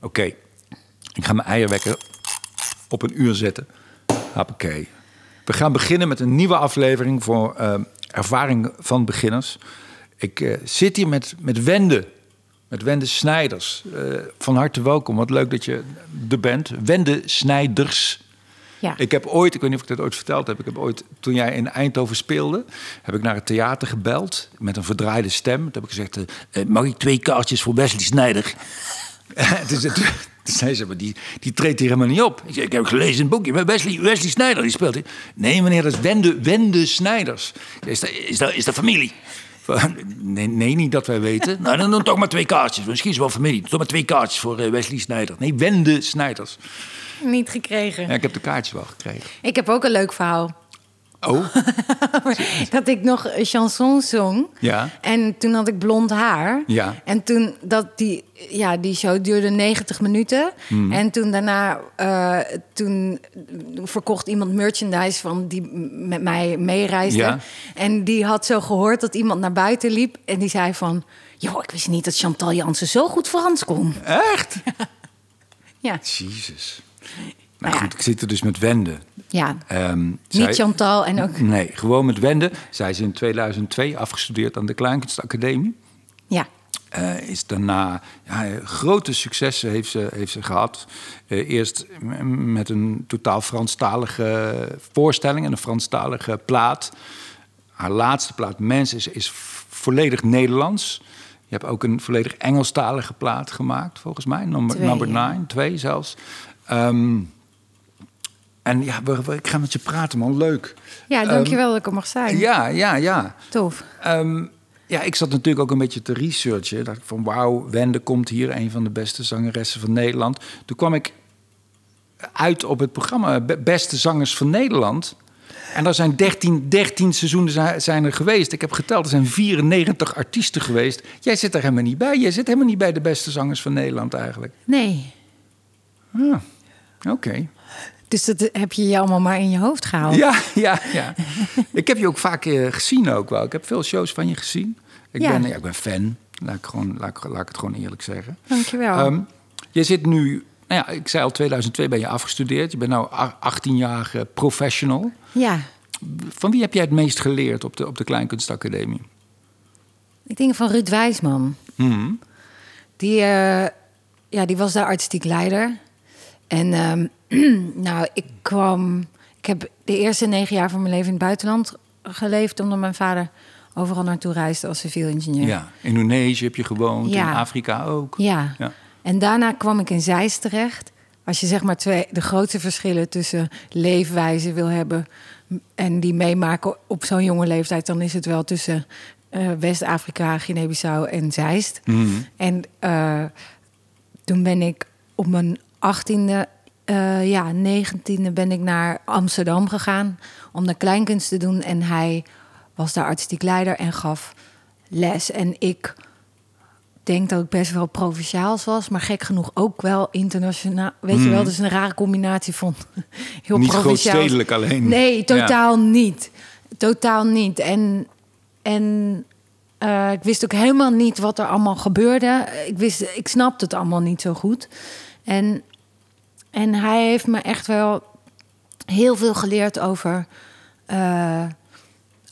Oké, ik ga mijn eierwekker op een uur zetten. Hoppakee. We gaan beginnen met een nieuwe aflevering voor eh, ervaring van beginners. Ik eh, zit hier met, met Wende, met Wende Snijders. Eh, van harte welkom, wat leuk dat je er bent. Wende Snijders. Ja. Ik heb ooit, ik weet niet of ik dat ooit verteld heb, ik heb ooit, toen jij in Eindhoven speelde, heb ik naar het theater gebeld met een verdraaide stem. Toen heb ik gezegd, mag ik twee kaartjes voor Wesley Snijder? toen zei ze, maar die, die treedt hier helemaal niet op. Ik, zei, ik heb gelezen in het boekje, maar Wesley, Wesley Snijder, die speelt hier. Nee meneer, dat is Wende, Wende Snijders. Is dat, is, dat, is dat familie? Nee, nee, niet dat wij weten. Nou, dan, dan toch maar twee kaartjes. Misschien is het wel familie. Toch maar twee kaartjes voor eh, Wesley Snijder. Nee, Wende Snijders. Niet gekregen. Ja, ik heb de kaartjes wel gekregen. Ik heb ook een leuk verhaal. Oh, dat ik nog een chanson zong. Ja. En toen had ik blond haar. Ja. En toen dat die, ja, die show duurde 90 minuten. Hmm. En toen daarna eh, toen verkocht iemand merchandise van die met mij meereisde. Ja. En die had zo gehoord dat iemand naar buiten liep. En die zei van... Joh, ik wist niet dat Chantal Jansen zo goed Frans kon. echt? Ja, Jezus. Nou Nou ja. goed, ik zit er dus met Wende. Ja. Ehm, niet zij- Chantal en ook... Nee, gewoon met Wende. Zij is in 2002 afgestudeerd aan de Kleinkunstacademie. Ja, Eh, is daarna ja, grote successen heeft ze, heeft ze gehad. Eh, eerst met een totaal Franstalige voorstelling en een Franstalige plaat. Haar laatste plaat, Mens, is, is volledig Nederlands. Je hebt ook een volledig Engelstalige plaat gemaakt, volgens mij. Number, Twee, number ja. nine, twee zelfs. Ehm, en ja, ik ga met je praten, man. Leuk. ja dankjewel dat ik er mag zijn. Ehm, Ja, ja, ja. Tof. Ehm, ja, ik zat natuurlijk ook een beetje te researchen. Dacht ik van wauw, Wende komt hier, een van de beste zangeressen van Nederland. Toen kwam ik uit op het programma Be- Beste Zangers van Nederland. En er zijn 13, 13 seizoenen zi- zijn er geweest. Ik heb geteld, er zijn 94 artiesten geweest. Jij zit er helemaal niet bij. Jij zit helemaal niet bij de beste zangers van Nederland eigenlijk. Nee. Ah, Oké. Dus dat heb je je allemaal maar in je hoofd gehaald. Ja, ja, ja. ik heb je ook vaak eh, gezien ook wel. Ik heb veel shows van je gezien. Ik, Ja. ben, ja, ik ben fan. Laat ik, gewoon, laat, ik, laat ik het gewoon eerlijk zeggen. Dankjewel. Ehm, je zit nu... Nou ja, ik zei al, 2002 ben je afgestudeerd. Je bent nu 18 jaar professional. ja, Van wie heb jij het meest geleerd op de, op de Kleinkunstacademie? ik denk van Ruud Wijsman. Mhm. Die, eh, ja, die was daar artistiek leider. En ehm, nou, ik kwam... Ik heb de eerste negen jaar van mijn leven in het buitenland geleefd... omdat mijn vader overal naartoe reisde als civiel ingenieur. Ja. In Indonesië heb je gewoond, Ja. in Afrika ook. Ja. Ja. En daarna kwam ik in Zeist terecht. Als je zeg maar twee, de grootste verschillen tussen leefwijze wil hebben en die meemaken op zo'n jonge leeftijd, dan is het wel tussen eh, West-Afrika, Guinea-Bissau en Zeist. Mhm. En eh, toen ben ik op mijn achttiende, eh ja, negentiende ben ik naar Amsterdam gegaan om de kleinkunst te doen. En hij was daar artistiek leider en gaf les. En ik denk dat ik best wel provinciaals was, maar gek genoeg ook wel internationaal. Weet je wel, dus een rare combinatie van heel Niet grootstedelijk alleen. Nee, totaal niet. Totaal niet. En, en eh, ik wist ook helemaal niet wat er allemaal gebeurde. Ik, wist, ik snapte het allemaal niet zo goed. En, en hij heeft me echt wel heel veel geleerd over, eh,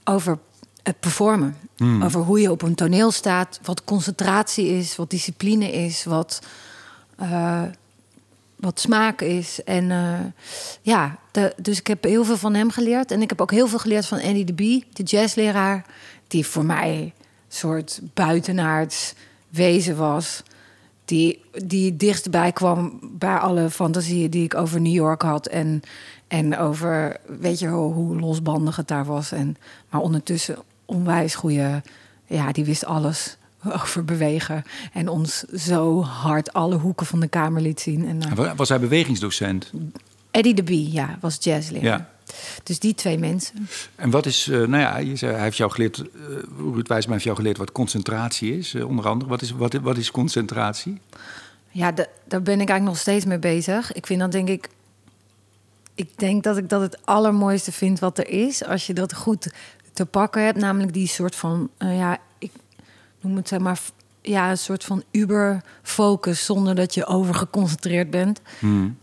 over het performen. Over hoe je op een toneel staat, wat concentratie is, wat discipline is, wat, eh, wat smaak is. En eh, ja, de, dus ik heb heel veel van hem geleerd. En ik heb ook heel veel geleerd van Andy de Bie, de jazzleraar, die voor mij een soort buitenaards wezen was. Die, die dichtbij kwam bij alle fantasieën die ik over New York had. En, en over, weet je wel, hoe losbandig het daar was. En, maar ondertussen onwijs goede, ja, die wist alles over bewegen. En ons zo hard alle hoeken van de kamer liet zien. En, Was hij bewegingsdocent? Eddie de Bie, ja, was jazzleraar. Ja. Dus die twee mensen. En wat is, eh, nou ja, je zei, hij heeft jou geleerd, eh Ruud Wijsman heeft jou geleerd wat concentratie is, eh, onder andere. Wat is, wat, wat is concentratie? Ja, da- daar ben ik eigenlijk nog steeds mee bezig. Ik vind dat denk ik. Ik denk dat ik dat het allermooiste vind wat er is. Als je dat goed te pakken hebt. Namelijk die soort van. ja, ik noem het zeg maar. ja, een soort van uber-focus zonder dat je overgeconcentreerd bent. Hmm.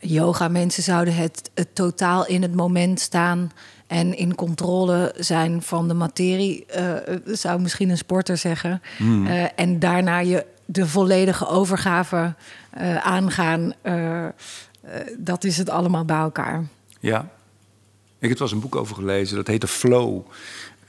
Yoga mensen zouden het, het totaal in het moment staan en in controle zijn van de materie, eh, zou misschien een sporter zeggen. Hmm. Eh, en daarna je de volledige overgave eh, aangaan. dat is het allemaal bij elkaar. Ja. Ik heb er was een boek over gelezen, dat heette Flow.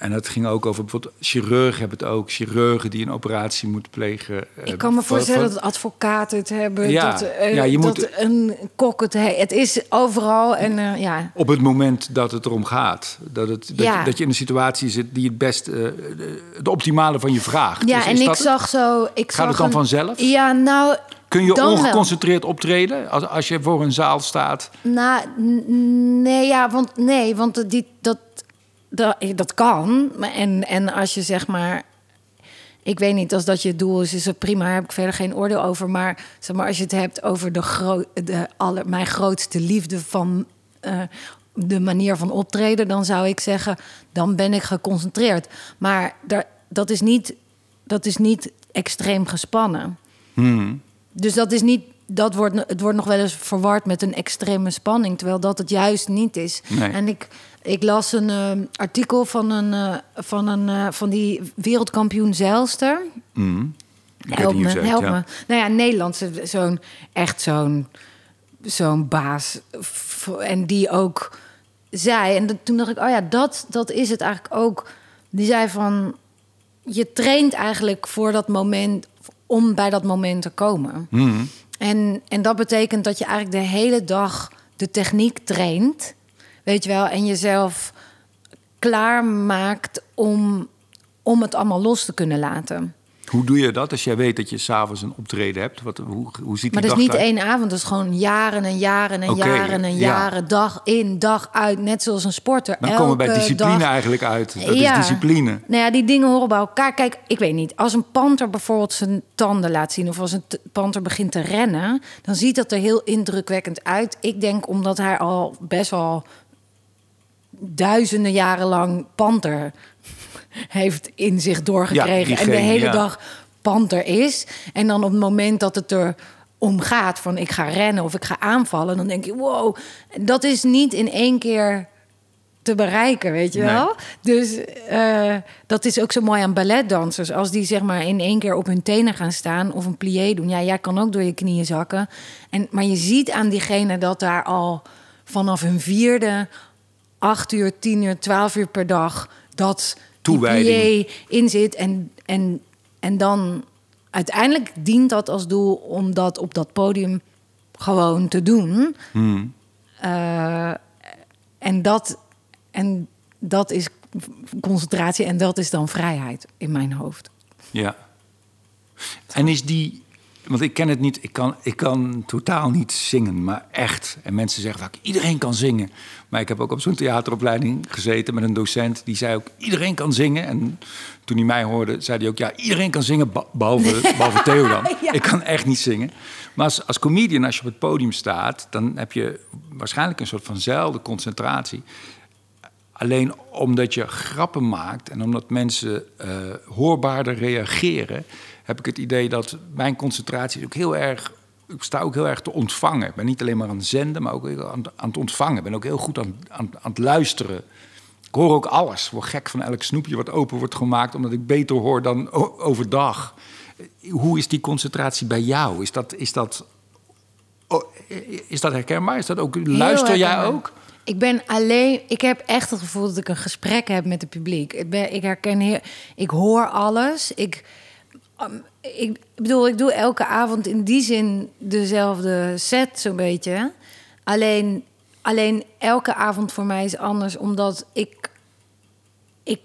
En dat ging ook over bijvoorbeeld chirurgen hebben het ook. Chirurgen die een operatie moeten plegen. eh, Ik kan me voorstellen dat advocaten het hebben, Ja, dat, eh, ja, je dat moet- een kok het heeft. Het is overal en eh, ja. Op het moment dat het erom gaat. Dat, het, dat, Ja. je, dat je in een situatie zit die het best, de- het optimale van je vraagt. Ja, Dus en ik het? zag zo... Ik Gaat zag het dan een- vanzelf? Ja, nou... Kun je wel. ongeconcentreerd optreden als, als je voor een zaal staat? Nou, nee, ja, want nee, want die, dat, dat, dat kan. En, en als je zeg maar. Ik weet niet, als dat je doel is, is het prima. Daar heb ik verder geen oordeel over. Maar, zeg maar als je het hebt over de gro de aller, mijn grootste liefde van eh, de manier van optreden, dan zou ik zeggen, dan ben ik geconcentreerd. Maar daar, dat, is niet, dat is niet extreem gespannen. Dus dat is niet. Dat wordt, het wordt nog wel eens verward met een extreme spanning, terwijl dat het juist niet is. Nee. En ik, ik las een eh, artikel van, een, eh, van, een, eh, van die wereldkampioen zeilster. Mm. Weet Help me, help ja. me. Nou ja, Nederlandse, zo'n echt zo'n zo'n baas. En die ook zei, en toen dacht ik, oh ja, dat, dat is het eigenlijk ook. Die zei van, je traint eigenlijk voor dat moment, om bij dat moment te komen. Mm. En, en dat betekent dat je eigenlijk de hele dag de techniek traint, weet je wel, en jezelf klaarmaakt om, om het allemaal los te kunnen laten. Hoe doe je dat als jij weet dat je s'avonds een optreden hebt? Wat, hoe, hoe ziet die Maar dat is niet één avond, dat is gewoon jaren en jaren en jaren en ja. jaren, dag in, dag uit, net zoals een sporter. Dan komen we bij discipline dag. eigenlijk uit. Dat Ja. is discipline. Nou ja, die dingen horen bij elkaar. Kijk, ik weet niet. Als een panter bijvoorbeeld zijn tanden laat zien... of als een panter begint te rennen... dan ziet dat er heel indrukwekkend uit. Ik denk omdat hij al best wel duizenden jaren lang panter heeft in zich doorgekregen. en de hele ja. dag panter is. En dan op het moment dat het er om gaat van ik ga rennen of ik ga aanvallen... dan denk je, wow, dat is niet in één keer te bereiken, weet je Nee. wel? Dus eh, dat is ook zo mooi aan balletdansers. Als die zeg maar in één keer op hun tenen gaan staan of een plié doen. Ja, jij kan ook door je knieën zakken. En, maar je ziet aan diegene dat daar al vanaf hun vierde... acht uur, tien uur, twaalf uur per dag... dat Toewijding. in zit. En, en, en dan uiteindelijk dient dat als doel... om dat op dat podium gewoon te doen... Hmm. Eh, en, dat, en dat is concentratie en dat is dan vrijheid in mijn hoofd. Ja. En is die... Want ik ken het niet, ik kan, ik kan totaal niet zingen, maar echt. En mensen zeggen vaak, iedereen kan zingen. Maar ik heb ook op zo'n theateropleiding gezeten met een docent... die zei ook, iedereen kan zingen. En toen hij mij hoorde, zei hij ook... ja, iedereen kan zingen, be- behalve, behalve Theo dan. Ja. Ik kan echt niet zingen. Maar als, als comedian, als je op het podium staat... dan heb je waarschijnlijk een soort vanzelfde concentratie... Alleen omdat je grappen maakt en omdat mensen eh, hoorbaarder reageren, heb ik het idee dat mijn concentratie ook heel erg. Ik sta ook heel erg te ontvangen. Ik ben niet alleen maar aan het zenden, maar ook aan, aan het ontvangen. Ik ben ook heel goed aan, aan, aan het luisteren. Ik hoor ook alles. Ik word gek van elk snoepje wat open wordt gemaakt, omdat ik beter hoor dan overdag. Hoe is die concentratie bij jou? Is dat, is dat, oh, is dat herkenbaar? Is dat ook, luister jij ook? Ik ben alleen. Ik heb echt het gevoel dat ik een gesprek heb met het publiek. Ik, ben, ik herken heel. Ik hoor alles. Ik, ik bedoel, ik doe elke avond in die zin dezelfde set, zo'n beetje. Alleen, alleen elke avond voor mij is anders, omdat ik. ik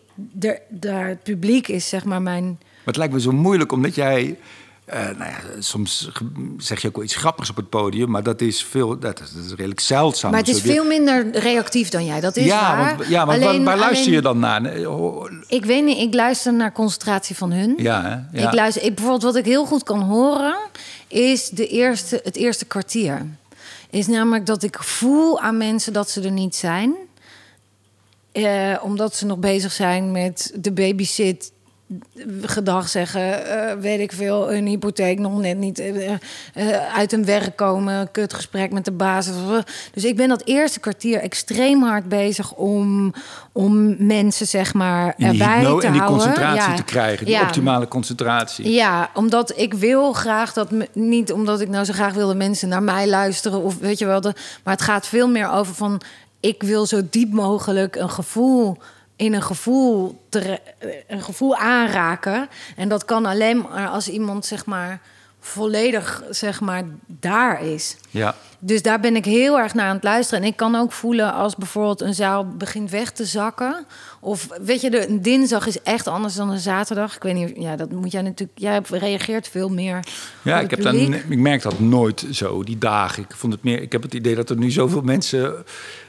daar het publiek is, zeg maar, mijn. Maar het lijkt me zo moeilijk omdat jij. Eh, nou ja, soms zeg je ook wel iets grappigs op het podium, maar dat is, veel, dat is, dat is redelijk zeldzaam. Maar het is veel minder reactief dan jij, dat is ja, waar. want, ja, maar Alleen- waar luister alleen- je dan naar? Ho- Ik weet niet, ik luister naar concentratie van hun. Ja, hè? ja. Ik luister, ik, bijvoorbeeld wat ik heel goed kan horen, is de eerste, het eerste kwartier. Is namelijk dat ik voel aan mensen dat ze er niet zijn. Eh, omdat ze nog bezig zijn met de babysit gedag zeggen, eh, weet ik veel, een hypotheek nog net niet eh, eh, uit een werk komen, kutgesprek met de basis. Dus ik ben dat eerste kwartier extreem hard bezig om, om mensen zeg maar erbij te en die houden. concentratie Ja. te krijgen, die Ja. optimale concentratie. Ja, omdat ik wil graag dat niet omdat ik nou zo graag wil dat mensen naar mij luisteren of weet je wel, de, maar het gaat veel meer over van ik wil zo diep mogelijk een gevoel in een gevoel te, een gevoel aanraken en dat kan alleen maar als iemand zeg maar volledig zeg maar daar is. Ja. Dus daar ben ik heel erg naar aan het luisteren. En ik kan ook voelen als bijvoorbeeld een zaal begint weg te zakken. Of weet je, de, een dinsdag is echt anders dan een zaterdag. Ik weet niet, ja, dat moet jij natuurlijk. Jij reageert veel meer. Ja, ik, heb dan, ik merk dat nooit zo, die dagen. Ik, vond het meer, ik heb het idee dat er nu zoveel mensen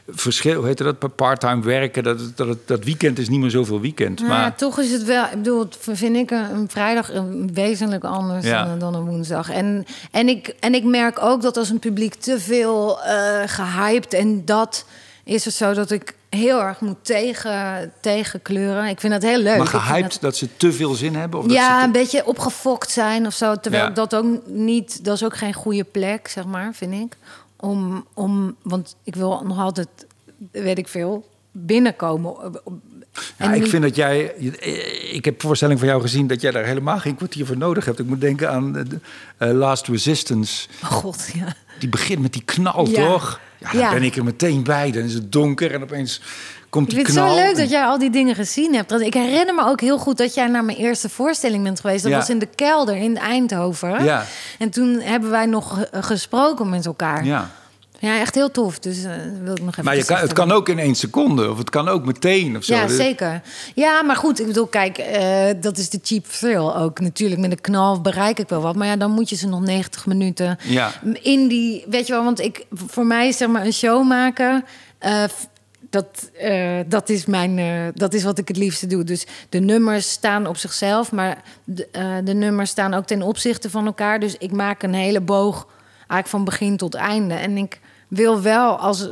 verschil, hoe heet dat, part-time werken. Dat, dat, dat weekend is niet meer zoveel weekend. Maar maar toch is het wel, ik bedoel, vind ik een, een vrijdag een wezenlijk anders Ja. dan, dan een woensdag. En, en, ik, en ik merk ook dat als een publiek te veel eh gehyped en dat is het zo dat ik heel erg moet tegen, tegenkleuren. Ik vind dat heel leuk. maar gehyped dat- dat ze te veel zin hebben? Of dat ja, ze een beetje opgefokt zijn of zo. Terwijl Ja. dat ook niet, dat is ook geen goede plek, zeg maar, vind ik. Om, om, want ik wil nog altijd, weet ik veel, binnenkomen. Ja, ik vind dat jij. Ik heb voorstelling van jou gezien dat jij daar helemaal geen kwartier voor nodig hebt. Ik moet denken aan eh, Last Resistance. Oh god, ja. Die begint met die knal, Ja. toch? Ja, dan Ja. ben ik er meteen bij. Dan is het donker en opeens komt Ik die vind het knal. zo leuk en- dat jij al die dingen gezien hebt. Ik herinner me ook heel goed dat jij naar mijn eerste voorstelling bent geweest. Dat Ja. was in de kelder in Eindhoven. Ja. En toen hebben wij nog ge- gesproken met elkaar. Ja, Ja. echt heel tof. Dus eh, wil ik nog even Maar je kan, het kan ook in één seconde. Of het kan ook meteen. Of zo. Ja, Dus- zeker. Ja, maar goed, ik bedoel, kijk, eh, dat is de cheap thrill ook. Natuurlijk, met een knal bereik ik wel wat. Maar ja, dan moet je ze nog 90 minuten Ja. in die... Weet je wel, want ik, voor mij is zeg maar een show maken... eh, dat, dat, is mijn, dat is wat ik het liefste doe. Dus de nummers staan op zichzelf, maar de, de nummers staan ook ten opzichte van elkaar. Dus ik maak een hele boog eigenlijk van begin tot einde. En ik wil wel als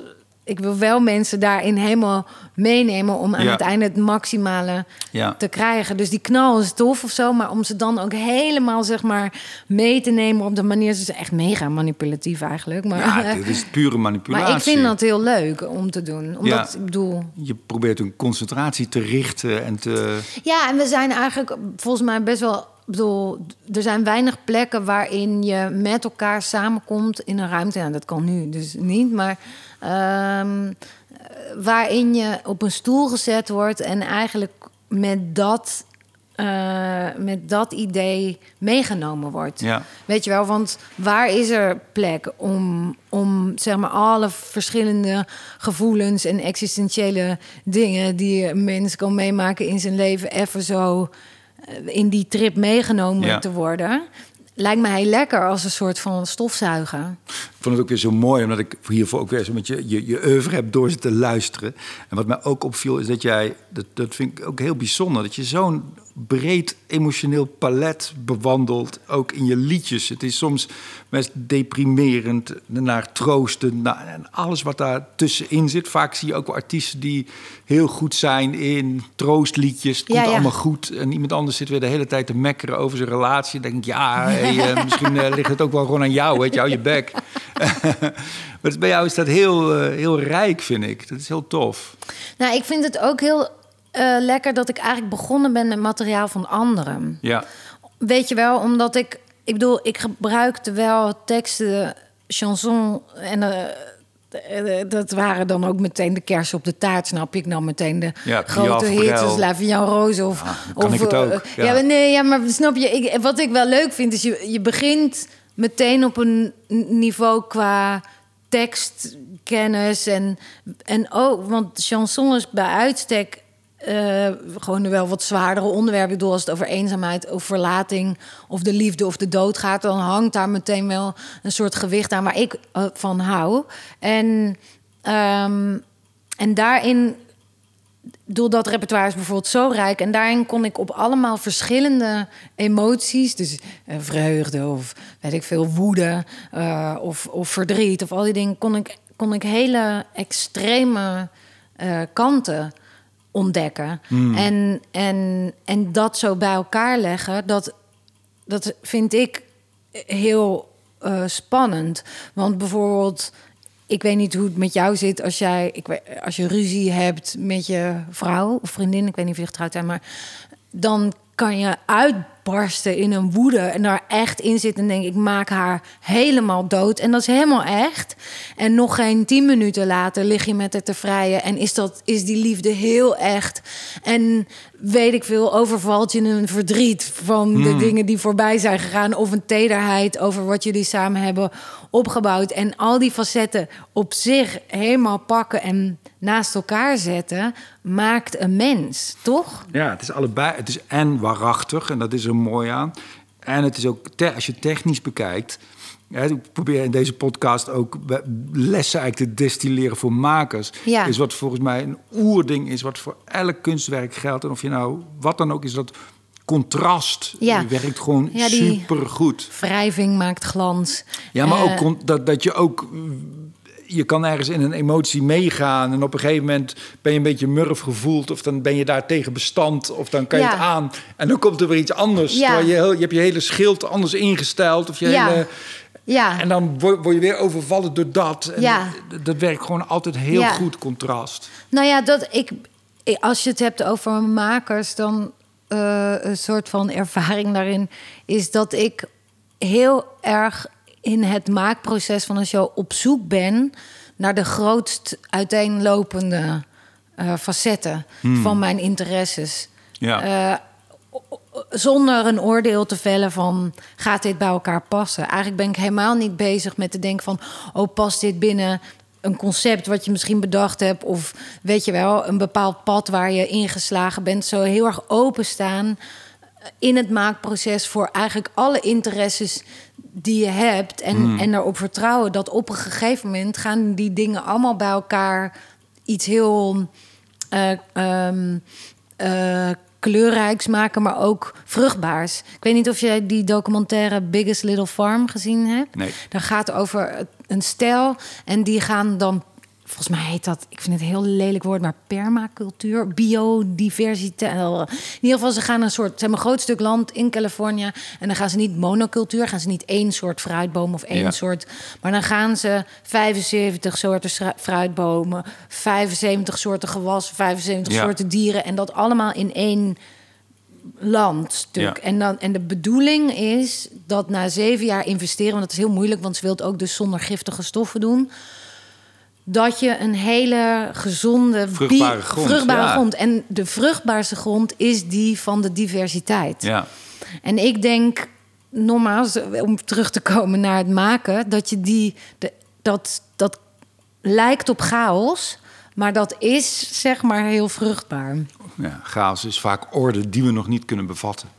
ik wil wel mensen daarin helemaal meenemen om aan Ja. het einde het maximale Ja. te krijgen. Dus die knal is tof of zo, maar om ze dan ook helemaal zeg maar mee te nemen op de manier, ze is echt mega manipulatief eigenlijk. Maar, Ja, dit is pure manipulatie. maar ik vind dat heel leuk om te doen, omdat Ja. ik bedoel. Je probeert een concentratie te richten en te... Ja, en we zijn eigenlijk volgens mij best wel. Ik bedoel, er zijn weinig plekken waarin je met elkaar samenkomt in een ruimte. Ja, dat kan nu dus niet, maar ehm, waarin je op een stoel gezet wordt en eigenlijk met dat, eh, met dat idee meegenomen wordt. Ja. Weet je wel, want waar is er plek om, om zeg maar alle verschillende gevoelens en existentiële dingen die een mens kan meemaken in zijn leven even zo in die trip meegenomen Ja. te worden? Lijkt me heel lekker als een soort van stofzuigen. Ik vond het ook weer zo mooi, omdat ik hiervoor ook weer zo met je, je, je oeuvre heb door zitten luisteren. En wat mij ook opviel, is dat jij, dat, dat vind ik ook heel bijzonder, dat je zo'n breed emotioneel palet bewandelt, ook in je liedjes. Het is soms best deprimerend, naar troosten, naar, en alles wat daar tussenin zit. Vaak zie je ook wel artiesten die heel goed zijn in troostliedjes. Het komt Ja, ja. allemaal goed. En iemand anders zit weer de hele tijd te mekkeren over zijn relatie. Dan denk ik, ja, hey, eh, misschien eh, ligt het ook wel gewoon aan jou, weet je, hou je bek. maar bij jou is dat heel, eh, heel rijk, vind ik. Dat is heel tof. Nou, ik vind het ook heel eh, lekker dat ik eigenlijk begonnen ben met materiaal van anderen. Ja, Weet je wel, omdat ik... Ik bedoel, ik gebruikte wel teksten, chanson... en eh, eh, dat waren dan ook meteen de kersen op de taart, snap je? Ik nam meteen de Ja, grote hits als La Vie en Rose. Of, Ah, dan kan of, ik het ook, ja. Ja, maar nee, ja, maar snap je? Ik, wat ik wel leuk vind, is je, je begint meteen op een niveau qua tekstkennis. En, en ook, want chanson is bij uitstek eh, gewoon wel wat zwaardere onderwerpen. Ik bedoel, als het over eenzaamheid, over verlating of de liefde of de dood gaat, dan hangt daar meteen wel een soort gewicht aan waar ik eh, van hou. En, ehm, en daarin door dat repertoire is bijvoorbeeld zo rijk. En daarin kon ik op allemaal verschillende emoties... dus eh, vreugde of weet ik veel, woede of, of verdriet... of al die dingen, kon ik, kon ik hele extreme kanten ontdekken. En, en, en dat zo bij elkaar leggen, dat, dat vind ik heel eh, spannend. Want bijvoorbeeld, ik weet niet hoe het met jou zit als jij, ik weet, als je ruzie hebt met je vrouw of vriendin, ik weet niet of je getrouwd zijn, maar dan kan je uitbarsten in een woede en daar echt in zitten en denk ik maak haar helemaal dood en dat is helemaal echt. En nog geen tien minuten later lig je met haar te vrijen en is dat is die liefde heel echt en weet ik veel overvalt je een verdriet van de dingen die voorbij zijn gegaan of een tederheid over wat jullie samen hebben opgebouwd en al die facetten op zich helemaal pakken en naast elkaar zetten maakt een mens, toch? Ja, het is allebei. Het is en waarachtig, en dat is er mooi aan. En het is ook, als je technisch bekijkt... Ik probeer in deze podcast ook lessen eigenlijk te destilleren voor makers. Ja. Is wat volgens mij een oerding is, wat voor elk kunstwerk geldt. En of je nou, wat dan ook is, dat contrast Ja. werkt gewoon Ja, die- supergoed. Wrijving maakt glans. Ja, maar Eh, ook con- dat, dat je ook... Je kan ergens in een emotie meegaan en op een gegeven moment ben je een beetje murf gevoeld... of dan ben je daar tegen bestand of dan kan je Ja. het aan. En dan komt er weer iets anders. Ja. Je, heel- je hebt je hele schild anders ingesteld. Of je Ja. hele, Ja. en dan word, je weer overvallen door dat. En Ja. dat, dat werkt gewoon altijd heel Ja. goed, contrast. Nou ja, dat ik, ik- als je het hebt over makers, dan eh, een soort van ervaring daarin is dat ik heel erg in het maakproces van een show op zoek ben naar de grootst uiteenlopende eh, facetten van mijn interesses. Ja. Eh, zonder een oordeel te vellen van gaat dit bij elkaar passen. Eigenlijk ben ik helemaal niet bezig met te denken van oh past dit binnen een concept wat je misschien bedacht hebt of weet je wel een bepaald pad waar je ingeslagen bent. Zo heel erg openstaan in het maakproces voor eigenlijk alle interesses die je hebt en, en erop vertrouwen dat op een gegeven moment gaan die dingen allemaal bij elkaar iets heel eh, ehm, eh, kleurrijks maken, maar ook vruchtbaars. Ik weet niet of jij die documentaire Biggest Little Farm gezien hebt. Nee. Daar gaat over een stel en die gaan dan. Volgens mij heet dat, ik vind het een heel lelijk woord, maar permacultuur, biodiversiteit. In ieder geval, ze gaan een soort, ze hebben een groot stuk land in Californië. En dan gaan ze niet monocultuur, gaan ze niet één soort fruitboom of één Ja. soort. Maar dan gaan ze 75 soorten fruitbomen, 75 soorten gewassen, 75 Ja. soorten dieren. En dat allemaal in één landstuk. Ja. En, dan, en de bedoeling is dat na zeven jaar investeren, want dat is heel moeilijk, want ze wil het ook dus zonder giftige stoffen doen. Dat je een hele gezonde, Vruchtbare grond, vruchtbare ja. grond. En de vruchtbaarste grond is die van de diversiteit. Ja. En ik denk, nogmaals, om terug te komen naar het maken, dat je die, de, dat, dat lijkt op chaos, maar dat is zeg maar heel vruchtbaar. ja, chaos is vaak orde die we nog niet kunnen bevatten.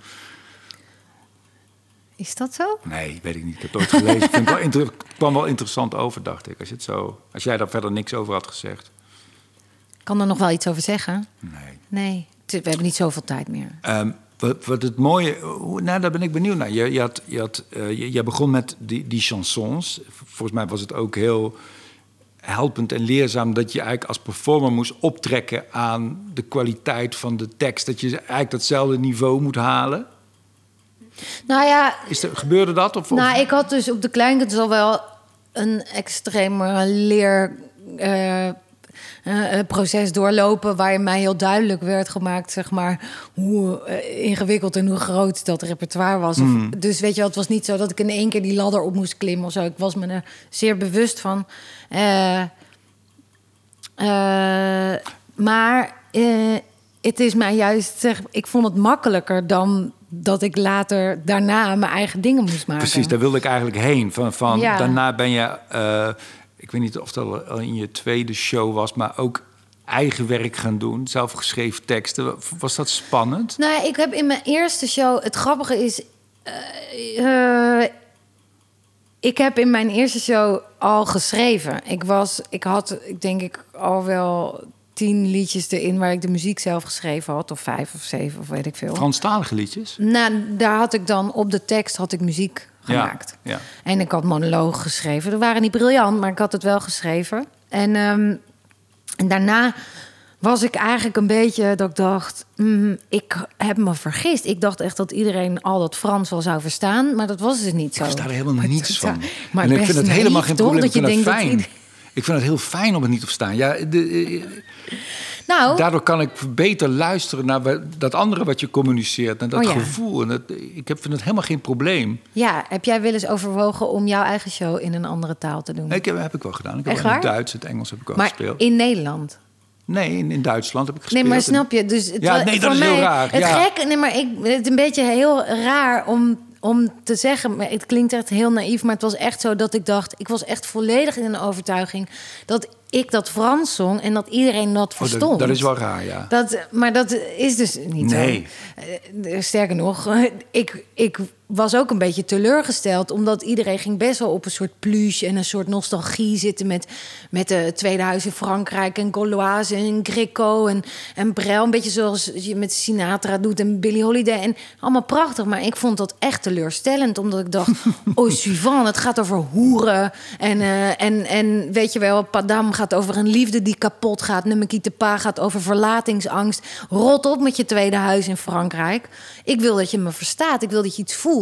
Is dat zo? Nee, weet ik niet. Ik heb het ooit gelezen. Ik vind het wel inter- het kwam wel interessant over, dacht ik. Als, je het zo, als jij daar verder niks over had gezegd. Ik kan er nog wel iets over zeggen. Nee. Nee, we hebben niet zoveel tijd meer. Ehm, wat, wat het mooie, nou, daar ben ik benieuwd naar. Je, je, had, je, had, eh, je, jij begon met die, die chansons. Volgens mij was het ook heel helpend en leerzaam dat je eigenlijk als performer moest optrekken aan de kwaliteit van de tekst. Dat je eigenlijk datzelfde niveau moet halen. Nou ja, Is er, gebeurde dat? Of, of- Nou, ik had dus op de kleinkunst al wel een extreme leer. eh, eh, eh, proces doorlopen waarin mij heel duidelijk werd gemaakt, zeg maar, hoe ingewikkeld en hoe groot dat repertoire was. Of, dus weet je, wel, het was niet zo dat ik in één keer die ladder op moest klimmen of zo. Ik was me er zeer bewust van. Maar het is mij juist, zeg, ik vond het makkelijker dan dat ik later daarna mijn eigen dingen moest maken. Precies, daar wilde ik eigenlijk heen. Van, van, Ja. Daarna ben je, eh, ik weet niet of dat al in je tweede show was, maar ook eigen werk gaan doen, zelf geschreven teksten. Was dat spannend? Nou, ik heb in mijn eerste show. Het grappige is. eh, eh, ik heb in mijn eerste show al geschreven. Ik was. Ik had, ik denk ik, al wel tien liedjes erin waar ik de muziek zelf geschreven had. Of vijf of zeven, of weet ik veel. Franstalige liedjes? Nou, daar had ik dan op de tekst had ik muziek gemaakt. Ja, ja. En ik had monologen geschreven. Dat waren niet briljant, maar ik had het wel geschreven. En, ehm, en daarna was ik eigenlijk een beetje dat ik dacht, mm, ik heb me vergist. Ik dacht echt dat iedereen al dat Frans wel zou verstaan, maar dat was dus niet zo. Ik versta er helemaal niets van. Maar en ik vind het helemaal geen probleem. Dat je ik vind het denkt dat fijn. Ik vind het heel fijn om het niet te verstaan. Ja, de, eh, Nou, daardoor kan ik beter luisteren naar dat andere wat je communiceert. En dat Oh ja. gevoel. En dat, ik heb, vind het helemaal geen probleem. ja, heb jij wel eens overwogen om jouw eigen show in een andere taal te doen? Nee, ik heb, heb ik wel gedaan. Ik heb in het? Duits, het Engels heb ik wel maar gespeeld. in Nederland? Nee, in, in Duitsland heb ik gespeeld. Nee, maar snap je? Dus het Ja, nee, dat voor is mij, heel raar, Het ja. gekke, nee, maar ik, het is een beetje heel raar om, om te zeggen. Maar het klinkt echt heel naïef, maar het was echt zo dat ik dacht... Ik was echt volledig in de overtuiging dat ik dat Frans zong... en dat iedereen dat Oh, verstond. dat, dat is wel raar, ja. Dat, maar dat is dus niet Nee. zo. Eh, Sterker nog, ik, ik was ook een beetje teleurgesteld... omdat iedereen ging best wel op een soort pluche... en een soort nostalgie zitten met, met de Tweede Huis in Frankrijk... en Gauloise en Greco en, en Brel. Een beetje zoals je met Sinatra doet en Billie Holiday. En allemaal prachtig, maar ik vond dat echt teleurstellend... omdat ik dacht, oh, suivant, het gaat over hoeren... en, eh, en, en weet je wel, Padam gaat over een liefde die kapot gaat... Nummer Pa gaat over verlatingsangst. Rot op met je tweede huis in Frankrijk. Ik wil dat je me verstaat. Ik wil dat je iets voelt.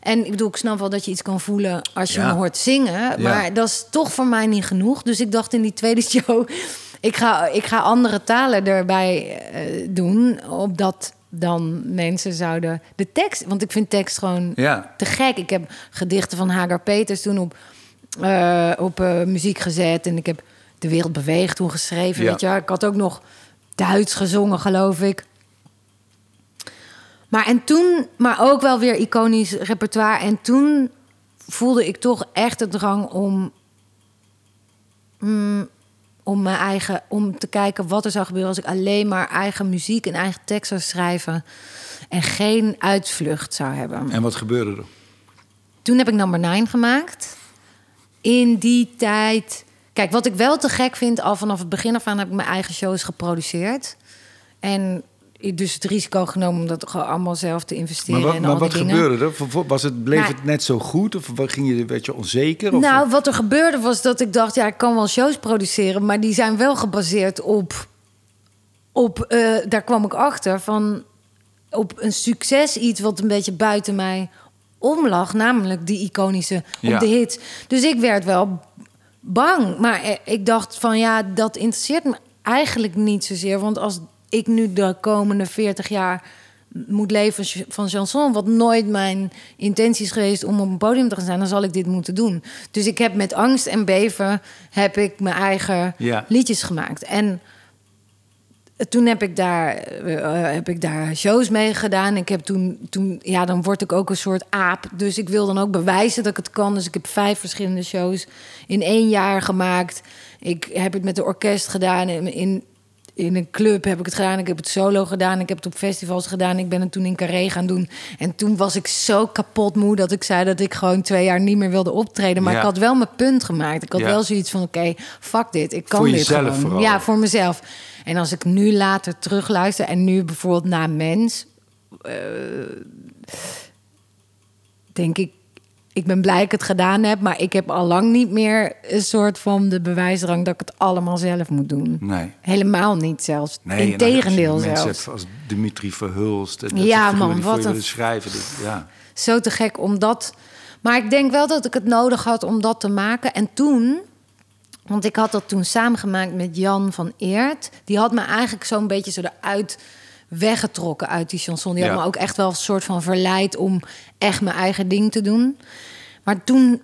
En ik bedoel, ik snap wel dat je iets kan voelen als je Ja. me hoort zingen. Maar dat is toch voor mij niet genoeg. Dus ik dacht in die tweede show... ik ga, ik ga andere talen erbij eh, doen... opdat dan mensen zouden de tekst... want ik vind tekst gewoon Ja. te gek. Ik heb gedichten van Hagar Peters toen op, eh, op eh, muziek gezet. En ik heb De Wereld Beweegt toen geschreven. Ja. Weet je. Ik had ook nog Duits gezongen, geloof ik. Maar en toen, maar ook wel weer iconisch repertoire. En toen voelde ik toch echt de drang om, mm, om mijn eigen, om te kijken wat er zou gebeuren als ik alleen maar eigen muziek en eigen tekst zou schrijven en geen uitvlucht zou hebben. En wat gebeurde er? Toen heb ik Number 9 gemaakt. In die tijd. Kijk, wat ik wel te gek vind, al vanaf het begin af aan heb ik mijn eigen shows geproduceerd. En dus het risico genomen om dat gewoon allemaal zelf te investeren. Maar wat, en maar wat dingen. gebeurde er? Was het, bleef Nou, het net zo goed? Of wat ging je, werd je onzeker? Of, Nou, wat er gebeurde was dat ik dacht, ja, ik kan wel shows produceren, maar die zijn wel gebaseerd op, op eh, daar kwam ik achter van, op een succes, iets wat een beetje buiten mij omlag, namelijk die iconische op Ja. de hits. Dus ik werd wel bang, maar eh, ik dacht van, ja, dat interesseert me eigenlijk niet zozeer, want als ik nu de komende 40 jaar moet leven van- chanson, wat nooit mijn intentie is geweest om op een podium te gaan staan, dan zal ik dit moeten doen. Dus ik heb met angst en beven heb ik mijn eigen Ja. liedjes gemaakt. En toen heb ik daar, eh, heb ik daar shows mee gedaan. Ik heb toen, toen, ja, dan word ik ook een soort aap. Dus ik wil dan ook bewijzen dat ik het kan. Dus ik heb vijf verschillende shows in één jaar gemaakt. Ik heb het met de orkest gedaan. In, in, in een club heb ik het gedaan. Ik heb het solo gedaan. Ik heb het op festivals gedaan. Ik ben het toen in Carré gaan doen. En toen was ik zo kapot moe dat ik zei dat ik gewoon twee jaar niet meer wilde optreden. Maar Ja. ik had wel mijn punt gemaakt. Ik had Ja. wel zoiets van: oké, fuck dit. Ik kan Voor dit gewoon. vooral. Ja, voor mezelf. En als ik nu later terugluister en nu bijvoorbeeld naar mens, eh, denk ik, ik ben blij dat ik het gedaan heb, maar ik heb al lang niet meer een soort van de bewijsdrang dat ik het allemaal zelf moet doen. Nee. Helemaal niet zelfs. Nee, Integendeel mensen zelfs. hebt als Dimitri Verhulst. En dat Ja, man, die wat een- schrijven. dit- ja. Zo te gek om dat. Maar ik denk wel dat ik het nodig had om dat te maken. En toen, want ik had dat toen samengemaakt met Jan van Eert. Die had me eigenlijk zo'n beetje zo eruit weggetrokken uit die chanson. Die Ja. had me ook echt wel een soort van verleid om echt mijn eigen ding te doen. Maar toen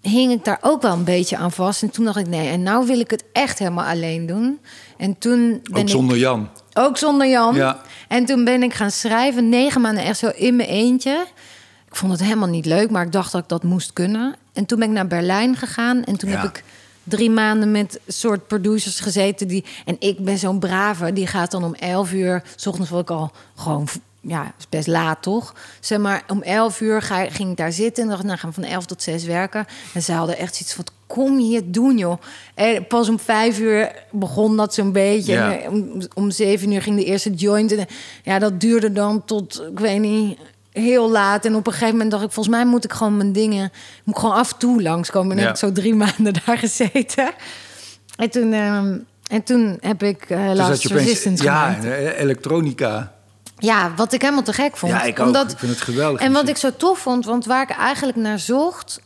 hing ik daar ook wel een beetje aan vast. En toen dacht ik, nee, en nou wil ik het echt helemaal alleen doen. En toen ben Ook ik... zonder Jan. Ook zonder Jan. Ja. En toen ben ik gaan schrijven, negen maanden echt zo in mijn eentje. Ik vond het helemaal niet leuk, maar ik dacht dat ik dat moest kunnen. En toen ben ik naar Berlijn gegaan. En toen Ja. heb ik drie maanden met soort producers gezeten. Die, en ik ben zo'n brave, die gaat dan om elf uur... S ochtends ik al gewoon... Ja, is best laat toch? Zeg maar, om elf uur ga, ging ik daar zitten. En dacht, nou gaan we van elf tot zes werken. En ze hadden echt iets van, wat kom je hier doen, joh? En pas om vijf uur begon dat zo'n beetje. Ja. En om, om zeven uur ging de eerste joint. En ja, dat duurde dan tot, ik weet niet, heel laat. En op een gegeven moment dacht ik, volgens mij moet ik gewoon mijn dingen... moet ik gewoon af en toe langskomen. En Ja. heb ik zo drie maanden daar gezeten. En toen, ehm, En toen heb ik uh, Last Resistance Ja, elektronica. Ja, wat ik helemaal te gek vond. Ja, ik. Omdat, Ik vind het geweldig. En wat ik zo tof vond, want waar ik eigenlijk naar zocht...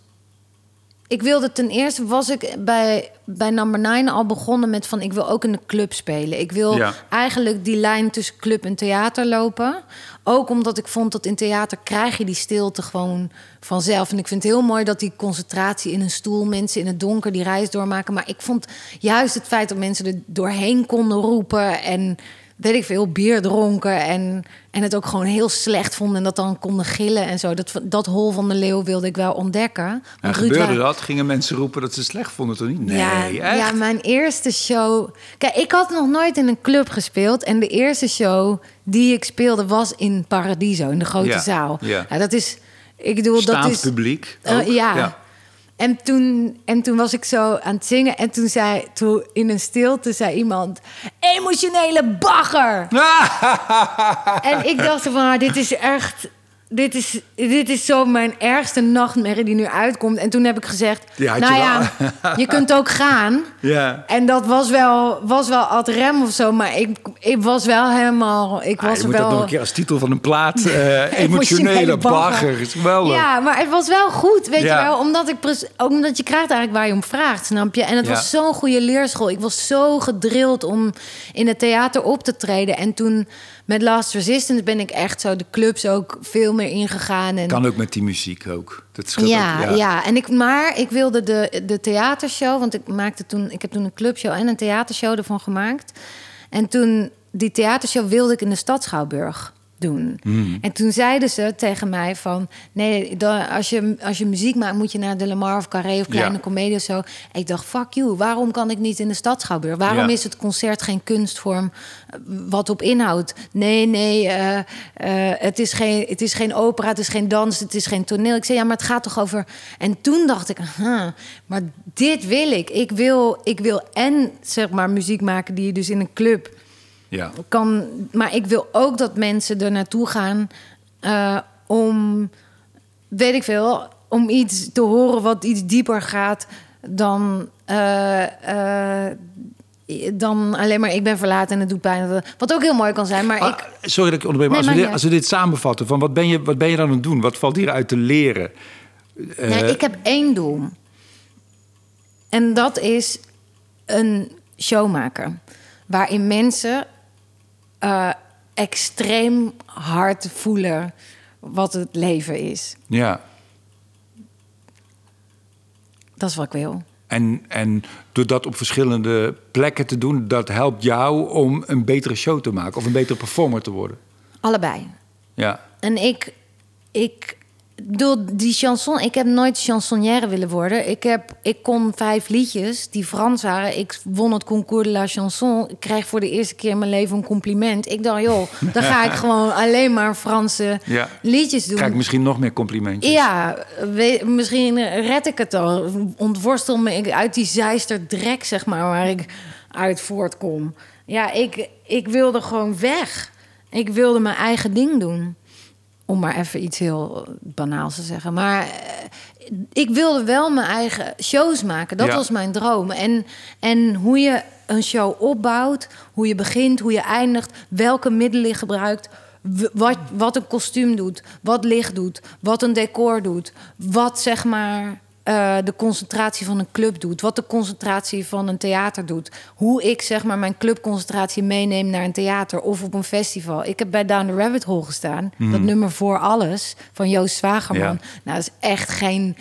Ik wilde ten eerste, was ik bij, bij Number 9 al begonnen met van... ik wil ook in de club spelen. Ik wil Ja. eigenlijk die lijn tussen club en theater lopen. Ook omdat ik vond dat in theater krijg je die stilte gewoon vanzelf. En ik vind het heel mooi dat die concentratie in een stoel... mensen in het donker die reis doormaken. Maar ik vond juist het feit dat mensen er doorheen konden roepen... en weet ik veel, bier dronken en, en het ook gewoon heel slecht vonden... en dat dan konden gillen en zo. Dat, dat hol van de leeuw wilde ik wel ontdekken. En Ruud gebeurde dat? Gingen mensen roepen dat ze slecht vonden, toch niet? Nee, ja, echt? ja, mijn eerste show. Kijk, ik had nog nooit in een club gespeeld. En de eerste show die ik speelde was in Paradiso, in de grote Ja, zaal. ja. dat is. Ik bedoel, dat is. publiek. Eh, ook? ja. En toen, en toen was ik zo aan het zingen. En toen zei, toen in een stilte zei iemand: emotionele bagger. En ik dacht van, ah, dit is echt... Dit is, dit is zo mijn ergste nachtmerrie die nu uitkomt. En toen heb ik gezegd, had je nou ja, je kunt ook gaan. ja. En dat was wel, was wel ad rem of zo. Maar ik, ik was wel helemaal... Ik Ah, was je moet wel... dat nog een keer als titel van een plaat. eh, emotionele bagger. Is. Ja, maar het was wel goed, weet Ja. je wel. Omdat, ik omdat je krijgt eigenlijk waar je om vraagt, snap je? En het Ja. was zo'n goede leerschool. Ik was zo gedrild om in het theater op te treden. En toen met Last Resistance ben ik echt zo de clubs ook veel meer ingegaan. En Kan ook met die muziek ook. Dat ja, ook, ja, En ik, maar ik wilde de, de theatershow, want ik maakte toen, ik heb toen een clubshow en een theatershow ervan gemaakt. En toen die theatershow wilde ik in de stad Schouwburg doen. Hmm. En toen zeiden ze tegen mij van... nee, als, je, als je muziek maakt moet je naar De Lamar of Carré of Kleine Ja. Comedie of zo. Ik dacht, fuck you, waarom kan ik niet in de stad Schouwburg? Waarom Ja. is het concert geen kunstvorm eh, wat op inhoud? Nee, nee, eh, eh, het, is geen, het is geen opera, het is geen dans, het is geen toneel. Ik zei, ja, maar het gaat toch over... En toen dacht ik, aha, maar dit wil ik. Ik wil, ik wil en, zeg maar, muziek maken die je dus in een club Ja. kan. Maar ik wil ook dat mensen er naartoe gaan eh, om, weet ik veel, om iets te horen wat iets dieper gaat dan. eh, eh, dan alleen maar ik ben verlaten en het doet pijn. Wat ook heel mooi kan zijn, maar Ah, ik... sorry dat ik onderbreek, maar Nee, als, we dit, als we dit samenvatten, van wat, ben je, wat ben je dan aan het doen? Wat valt hieruit te leren? Ik heb één doel. En dat is een show maken. Waarin mensen eh, extreem hard voelen wat het leven is. Ja. Dat is wat ik wil. En, en door dat op verschillende plekken te doen, dat helpt jou om een betere show te maken of een betere performer te worden. Allebei. Ja. En ik, ik bedoel, die chanson, ik heb nooit chansonnière willen worden. Ik, heb, ik kon vijf liedjes die Frans waren. Ik won het concours de la chanson. Ik kreeg voor de eerste keer in mijn leven een compliment. Ik dacht, joh, dan ga ik gewoon alleen maar Franse Ja. liedjes doen. Krijg ik misschien nog meer complimentjes. Ja, we- misschien red ik het al. Ontworstel me ik uit die zijster drek, zeg maar, waar ik uit voortkom. Ja, ik, ik wilde gewoon weg. Ik wilde mijn eigen ding doen. Om maar even iets heel banaals te zeggen. Maar eh, ik wilde wel mijn eigen shows maken. Dat Ja. was mijn droom. En, en hoe je een show opbouwt, hoe je begint, hoe je eindigt, welke middelen je gebruikt. Wat, wat een kostuum doet, wat licht doet, wat een decor doet, wat zeg maar eh, de concentratie van een club doet, wat de concentratie van een theater doet, hoe ik zeg maar mijn clubconcentratie meeneem naar een theater of op een festival. Ik heb bij Down the Rabbit Hole gestaan, dat nummer voor alles van Joost Zwagerman. Ja. Nou, dat is echt geen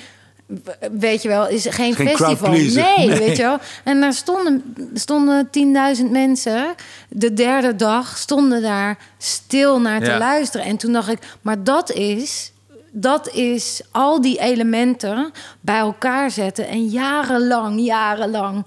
weet je wel, is geen, Geen festival. Nee, Nee. weet je wel. En daar stonden, stonden 10.000 mensen. De derde dag stonden daar stil naar te Ja. luisteren. En toen dacht ik, maar dat is, dat is al die elementen bij elkaar zetten en jarenlang, jarenlang,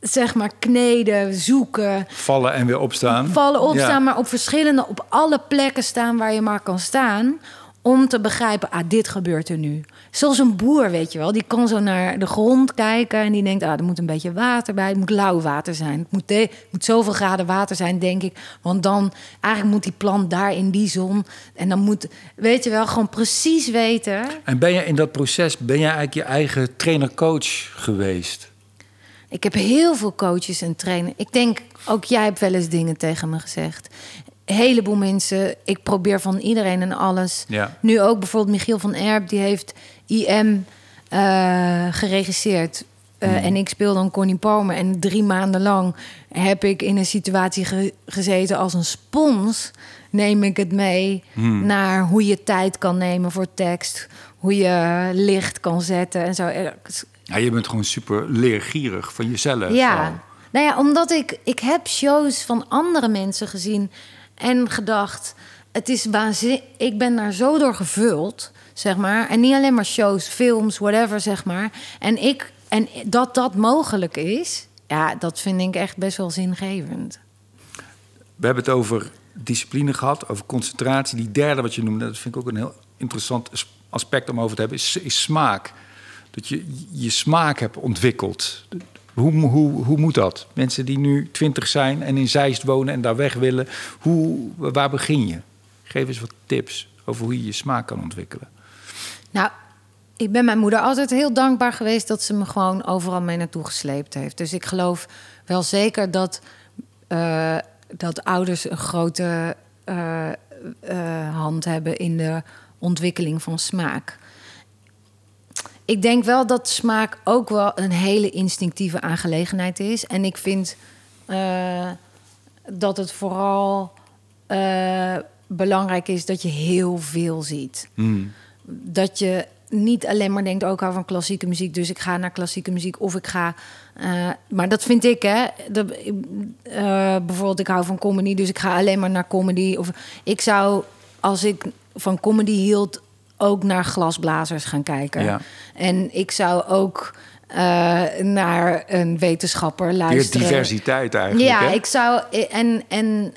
zeg maar, kneden, zoeken. Vallen en weer opstaan. Vallen opstaan, Ja. maar op verschillende, op alle plekken staan waar je maar kan staan. Om te begrijpen, ah, dit gebeurt er nu. Zoals een boer, weet je wel. Die kan zo naar de grond kijken en die denkt, ah, er moet een beetje water bij. Het moet lauw water zijn. Het moet, de, het moet zoveel graden water zijn, denk ik. Want dan, eigenlijk moet die plant daar in die zon. En dan moet, weet je wel, gewoon precies weten. En ben je in dat proces, ben jij eigenlijk je eigen trainer-coach geweest? Ik heb heel veel coaches en trainers. Ik denk, ook jij hebt wel eens dingen tegen me gezegd. Heleboel mensen. Ik probeer van iedereen en alles. Ja. Nu ook bijvoorbeeld Michiel van Erp, die heeft IM eh, geregisseerd. Uh, Hmm. En ik speel dan Connie Palmer. En drie maanden lang heb ik in een situatie ge- gezeten als een spons. Neem ik het mee Hmm. naar hoe je tijd kan nemen voor tekst. Hoe je licht kan zetten en zo. Er- Ja, je bent gewoon super leergierig van jezelf. ja. Nou ja, omdat ik, ik heb shows van andere mensen gezien en gedacht, het is. Ik ben daar zo door gevuld, zeg maar. En niet alleen maar shows, films, whatever, zeg maar. En, ik, en dat dat mogelijk is, ja, dat vind ik echt best wel zingevend. We hebben het over discipline gehad, over concentratie. Die derde wat je noemde, dat vind ik ook een heel interessant as- aspect om over te hebben, is, is smaak. Dat je je smaak hebt ontwikkeld. Hoe, hoe, hoe moet dat? Mensen die nu twintig zijn en in Zeist wonen en daar weg willen, hoe, waar begin je? Geef eens wat tips over hoe je je smaak kan ontwikkelen. Nou, ik ben mijn moeder altijd heel dankbaar geweest dat ze me gewoon overal mee naartoe gesleept heeft. Dus ik geloof wel zeker dat, eh, dat ouders een grote eh, eh, hand hebben in de ontwikkeling van smaak. Ik denk wel dat smaak ook wel een hele instinctieve aangelegenheid is. En ik vind eh, dat het vooral eh, belangrijk is dat je heel veel ziet dat je niet alleen maar denkt, ook hou van klassieke muziek, dus ik ga naar klassieke muziek of ik ga. eh, maar dat vind ik, hè? Dat, eh, bijvoorbeeld, ik hou van comedy, dus ik ga alleen maar naar comedy. Of ik zou, als ik van comedy hield, ook naar glasblazers gaan kijken. Ja. En ik zou ook eh, naar een wetenschapper Weer luisteren. diversiteit eigenlijk. Ja, hè? ik zou en en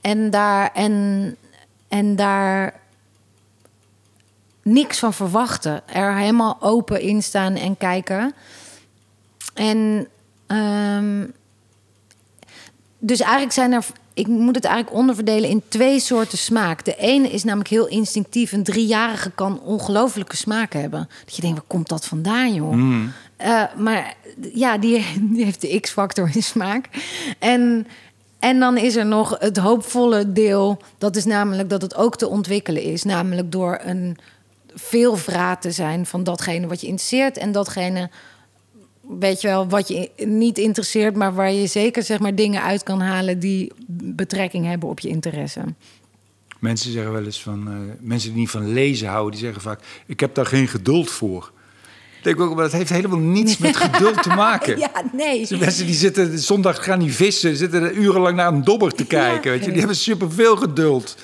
en daar en en daar niks van verwachten. Er helemaal open in staan en kijken. En ehm, dus eigenlijk zijn er. Ik moet het eigenlijk onderverdelen in twee soorten smaak. De ene is namelijk heel instinctief. Een driejarige kan ongelofelijke smaak hebben. Dat je denkt, waar komt dat vandaan, joh? Eh, maar ja, die, die heeft de X-factor in smaak. En, en dan is er nog het hoopvolle deel. Dat is namelijk dat het ook te ontwikkelen is. Namelijk door een veelvraat te zijn van datgene wat je interesseert. En datgene, weet je wel, wat je niet interesseert... maar waar je zeker zeg maar, dingen uit kan halen... die betrekking hebben op je interesse. Mensen zeggen wel eens van, eh, mensen die niet van lezen houden, die zeggen vaak, ik heb daar geen geduld voor. Ik denk ook, maar dat heeft helemaal niets met geduld te maken. Ja, nee. De mensen die zitten zondag gaan die vissen, zitten er urenlang naar een dobber te kijken. Weet je? Die hebben superveel geduld.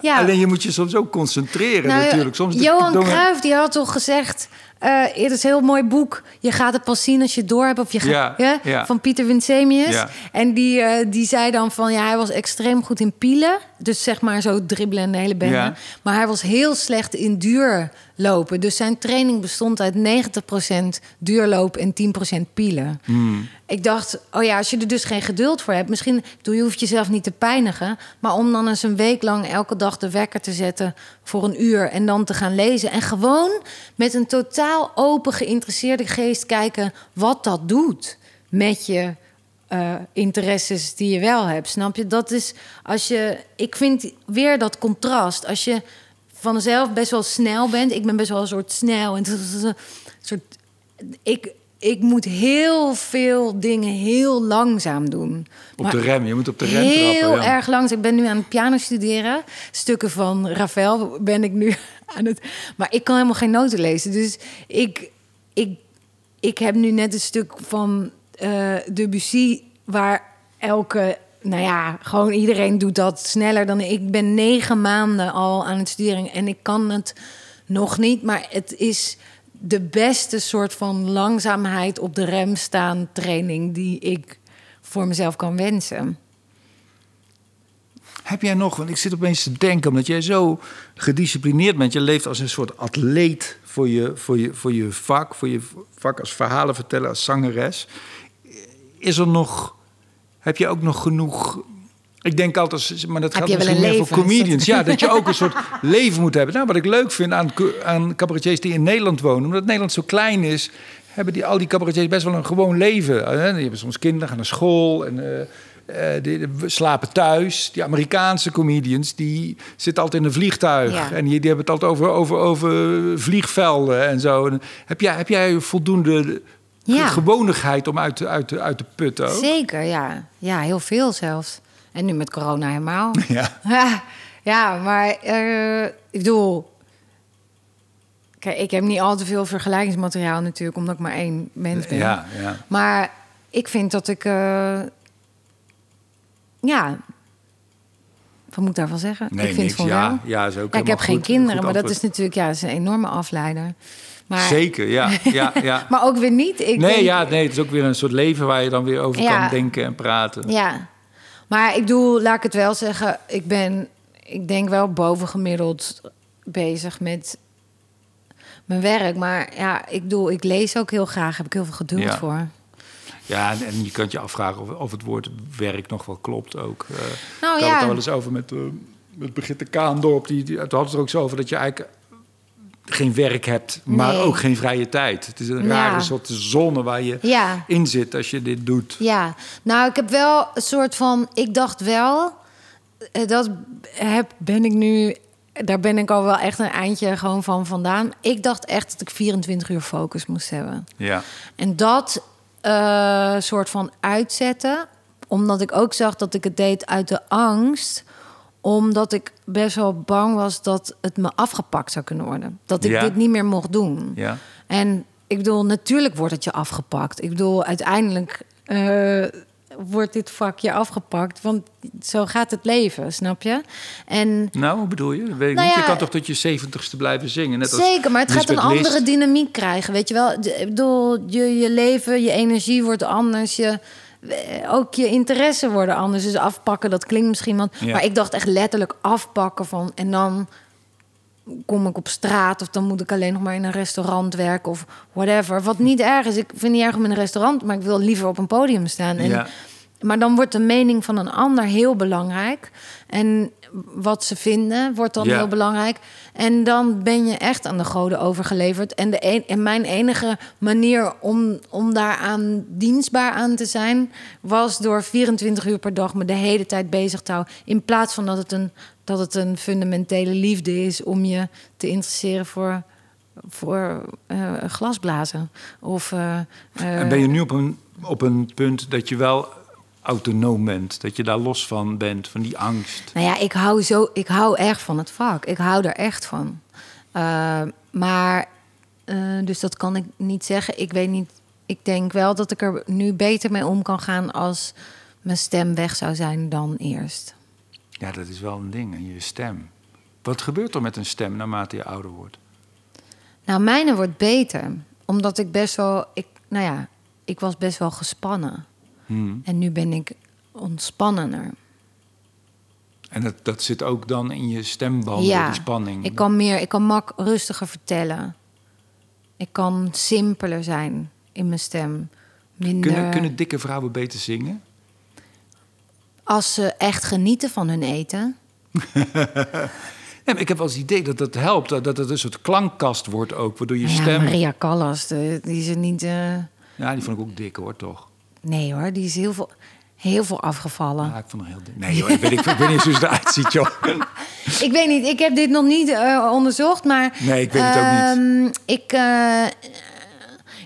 Ja. Alleen je moet je soms ook concentreren Nou, natuurlijk. Soms Johan Cruijff die had toch gezegd... eh het is een heel mooi boek. Je gaat het pas zien als je het door hebt. Of je gaat, Ja, ja. Van Pieter Winsemius. Ja. En die, eh, die zei dan van... Ja, hij was extreem goed in pielen. Dus zeg maar zo dribbelen en de hele bende. Maar hij was heel slecht in duurlopen. Dus zijn training bestond uit 90% duurloop en 10% pielen. Hmm. Ik dacht, oh ja, als je er dus geen geduld voor hebt... misschien, bedoel, je hoeft jezelf niet te pijnigen... maar om dan eens een week lang elke dag de wekker te zetten... voor een uur en dan te gaan lezen... en gewoon met een totaal open, geïnteresseerde geest kijken... wat dat doet met je eh, interesses die je wel hebt. Snap je? Dat is als je... Ik vind weer dat contrast. Als je vanzelf best wel snel bent... ik ben best wel een soort snel... en soort ik, ik moet heel veel dingen heel langzaam doen. Op de rem, je moet op de rem Heel trappen. ja. erg langzaam. Ik ben nu aan het piano studeren. Stukken van Ravel ben ik nu aan het... Maar ik kan helemaal geen noten lezen. Dus ik, ik, ik heb nu net een stuk van eh Debussy... waar elke... Nou ja, gewoon iedereen doet dat sneller dan ik. Ik ben negen maanden al aan het studeren en ik kan het nog niet. Maar het is de beste soort van langzaamheid op de rem staan training die ik voor mezelf kan wensen. Heb jij nog, want ik zit opeens te denken, omdat jij zo gedisciplineerd bent. Je leeft als een soort atleet voor je, voor je, voor je vak, voor je vak als verhalenverteller, als zangeres. Is er nog, heb je ook nog genoeg... Ik denk altijd, maar dat Heb gaat misschien meer voor comedians. Ja, dat je ook een soort leven moet hebben. Nou, wat ik leuk vind aan, aan cabaretiers die in Nederland wonen... omdat Nederland zo klein is, hebben die, al die cabaretiers best wel een gewoon leven. Hè? Die hebben soms kinderen, gaan naar school en eh, eh, die, die slapen thuis. Die Amerikaanse comedians, die zitten altijd in een vliegtuig. Ja. En die, die hebben het altijd over, over, over vliegvelden en zo. En heb, jij, heb jij voldoende Ja. gewonigheid om uit, te- uit, uit te putten ook? Zeker, ja. Ja, heel veel zelfs. En nu met corona helemaal. Ja. Ja, ja maar eh, ik bedoel... Kijk, ik heb niet al te veel vergelijkingsmateriaal natuurlijk... omdat ik maar één mens ben. Ja, ja. Maar ik vind dat ik... eh, ja... Wat moet ik daarvan zeggen? Nee, ik vind niks. van Ja, wel. ja, is ook Ja, ik heb geen kinderen, maar dat is natuurlijk ja, dat is een enorme afleider. Maar, Zeker, ja. ja, ja. maar ook weer niet. Ik nee, denk- ja, nee, het is ook weer een soort leven waar je dan weer over Ja. kan denken en praten. Ja, maar ik bedoel, laat ik het wel zeggen. Ik ben, ik denk wel bovengemiddeld bezig met mijn werk. Maar ja, ik bedoel, ik lees ook heel graag. Heb ik heel veel geduld Ja. voor. Ja, en, en je kunt je afvragen of, of het woord werk nog wel klopt ook. Eh Nou ik had het ja. er wel eens over met, met Brigitte Kaandorp. Die, die, toen hadden ze er ook zo over dat je eigenlijk geen werk hebt, maar Nee. ook geen vrije tijd. Het is een Ja. rare soort zone waar je Ja. in zit als je dit doet. Ja, nou, ik heb wel een soort van. Ik dacht wel. eh, Dat heb, ben ik nu. Daar ben ik al wel echt een eindje gewoon van vandaan. Ik dacht echt dat ik 24 uur focus moest hebben. Ja, En dat eh, soort van uitzetten, omdat ik ook zag dat ik het deed uit de angst, omdat ik best wel bang was dat het me afgepakt zou kunnen worden. Dat ik Ja. dit niet meer mocht doen. ja. En ik bedoel, natuurlijk wordt het je afgepakt. Ik bedoel, uiteindelijk eh, wordt dit vakje afgepakt, want zo gaat het leven, snap je? En Nou, hoe bedoel je? Weet Nou ja, je kan toch tot je zeventigste blijven zingen? Net als Zeker, maar het gaat een List. andere dynamiek krijgen. Weet je wel, ik bedoel, je, je leven, je energie wordt anders. Je, ook je interesse worden anders. Dus afpakken, dat klinkt misschien wat. Ja. Maar ik dacht echt letterlijk afpakken van. En dan kom ik op straat of dan moet ik alleen nog maar in een restaurant werken of whatever. Wat niet erg is. Ik vind het niet erg om in een restaurant, maar ik wil liever op een podium staan. En, Ja. Maar dan wordt de mening van een ander heel belangrijk. En wat ze vinden wordt dan Ja. heel belangrijk. En dan ben je echt aan de goden overgeleverd. En, de een, en mijn enige manier om, om daaraan dienstbaar aan te zijn... was door 24 uur per dag me de hele tijd bezig te houden. In plaats van dat het een, dat het een fundamentele liefde is... om je te interesseren voor, voor eh, glasblazen. Of, eh, eh, En ben je nu op een, op een punt dat je wel autonoom bent? Dat je daar los van bent, van die angst? Nou ja, ik hou, zo, ik hou erg van het vak. Ik hou er echt van. Eh, maar, eh, dus dat kan ik niet zeggen. Ik weet niet. Ik denk wel dat ik er nu beter mee om kan gaan als mijn stem weg zou zijn dan eerst. Ja, dat is wel een ding, en je stem. Wat gebeurt er met een stem naarmate je ouder wordt? Nou, mijne wordt beter. Omdat ik best wel. Ik, nou ja, ik was best wel gespannen. Hmm. En nu ben ik ontspannener. En dat, dat zit ook dan in je stembanden, die spanning. Ik kan meer, ik kan mak rustiger vertellen. Ik kan simpeler zijn in mijn stem. Minder. kunnen, kunnen dikke vrouwen beter zingen? Als ze echt genieten van hun eten. Ja, ik heb wel eens het idee dat dat helpt. Dat het een soort klankkast wordt ook, waardoor je ja, stem... Maria Callas, die is er niet. eh, Ja, die vond ik ook dik hoor, toch? Nee hoor, die is heel veel, heel veel afgevallen. Ja, ik vond heel. Nee joh, ik weet, ik, ik weet niet hoe ze eruit ziet, joh. Ik weet niet, ik heb dit nog niet eh, onderzocht, maar. Nee, ik weet het ook niet. ehm, Ik, eh,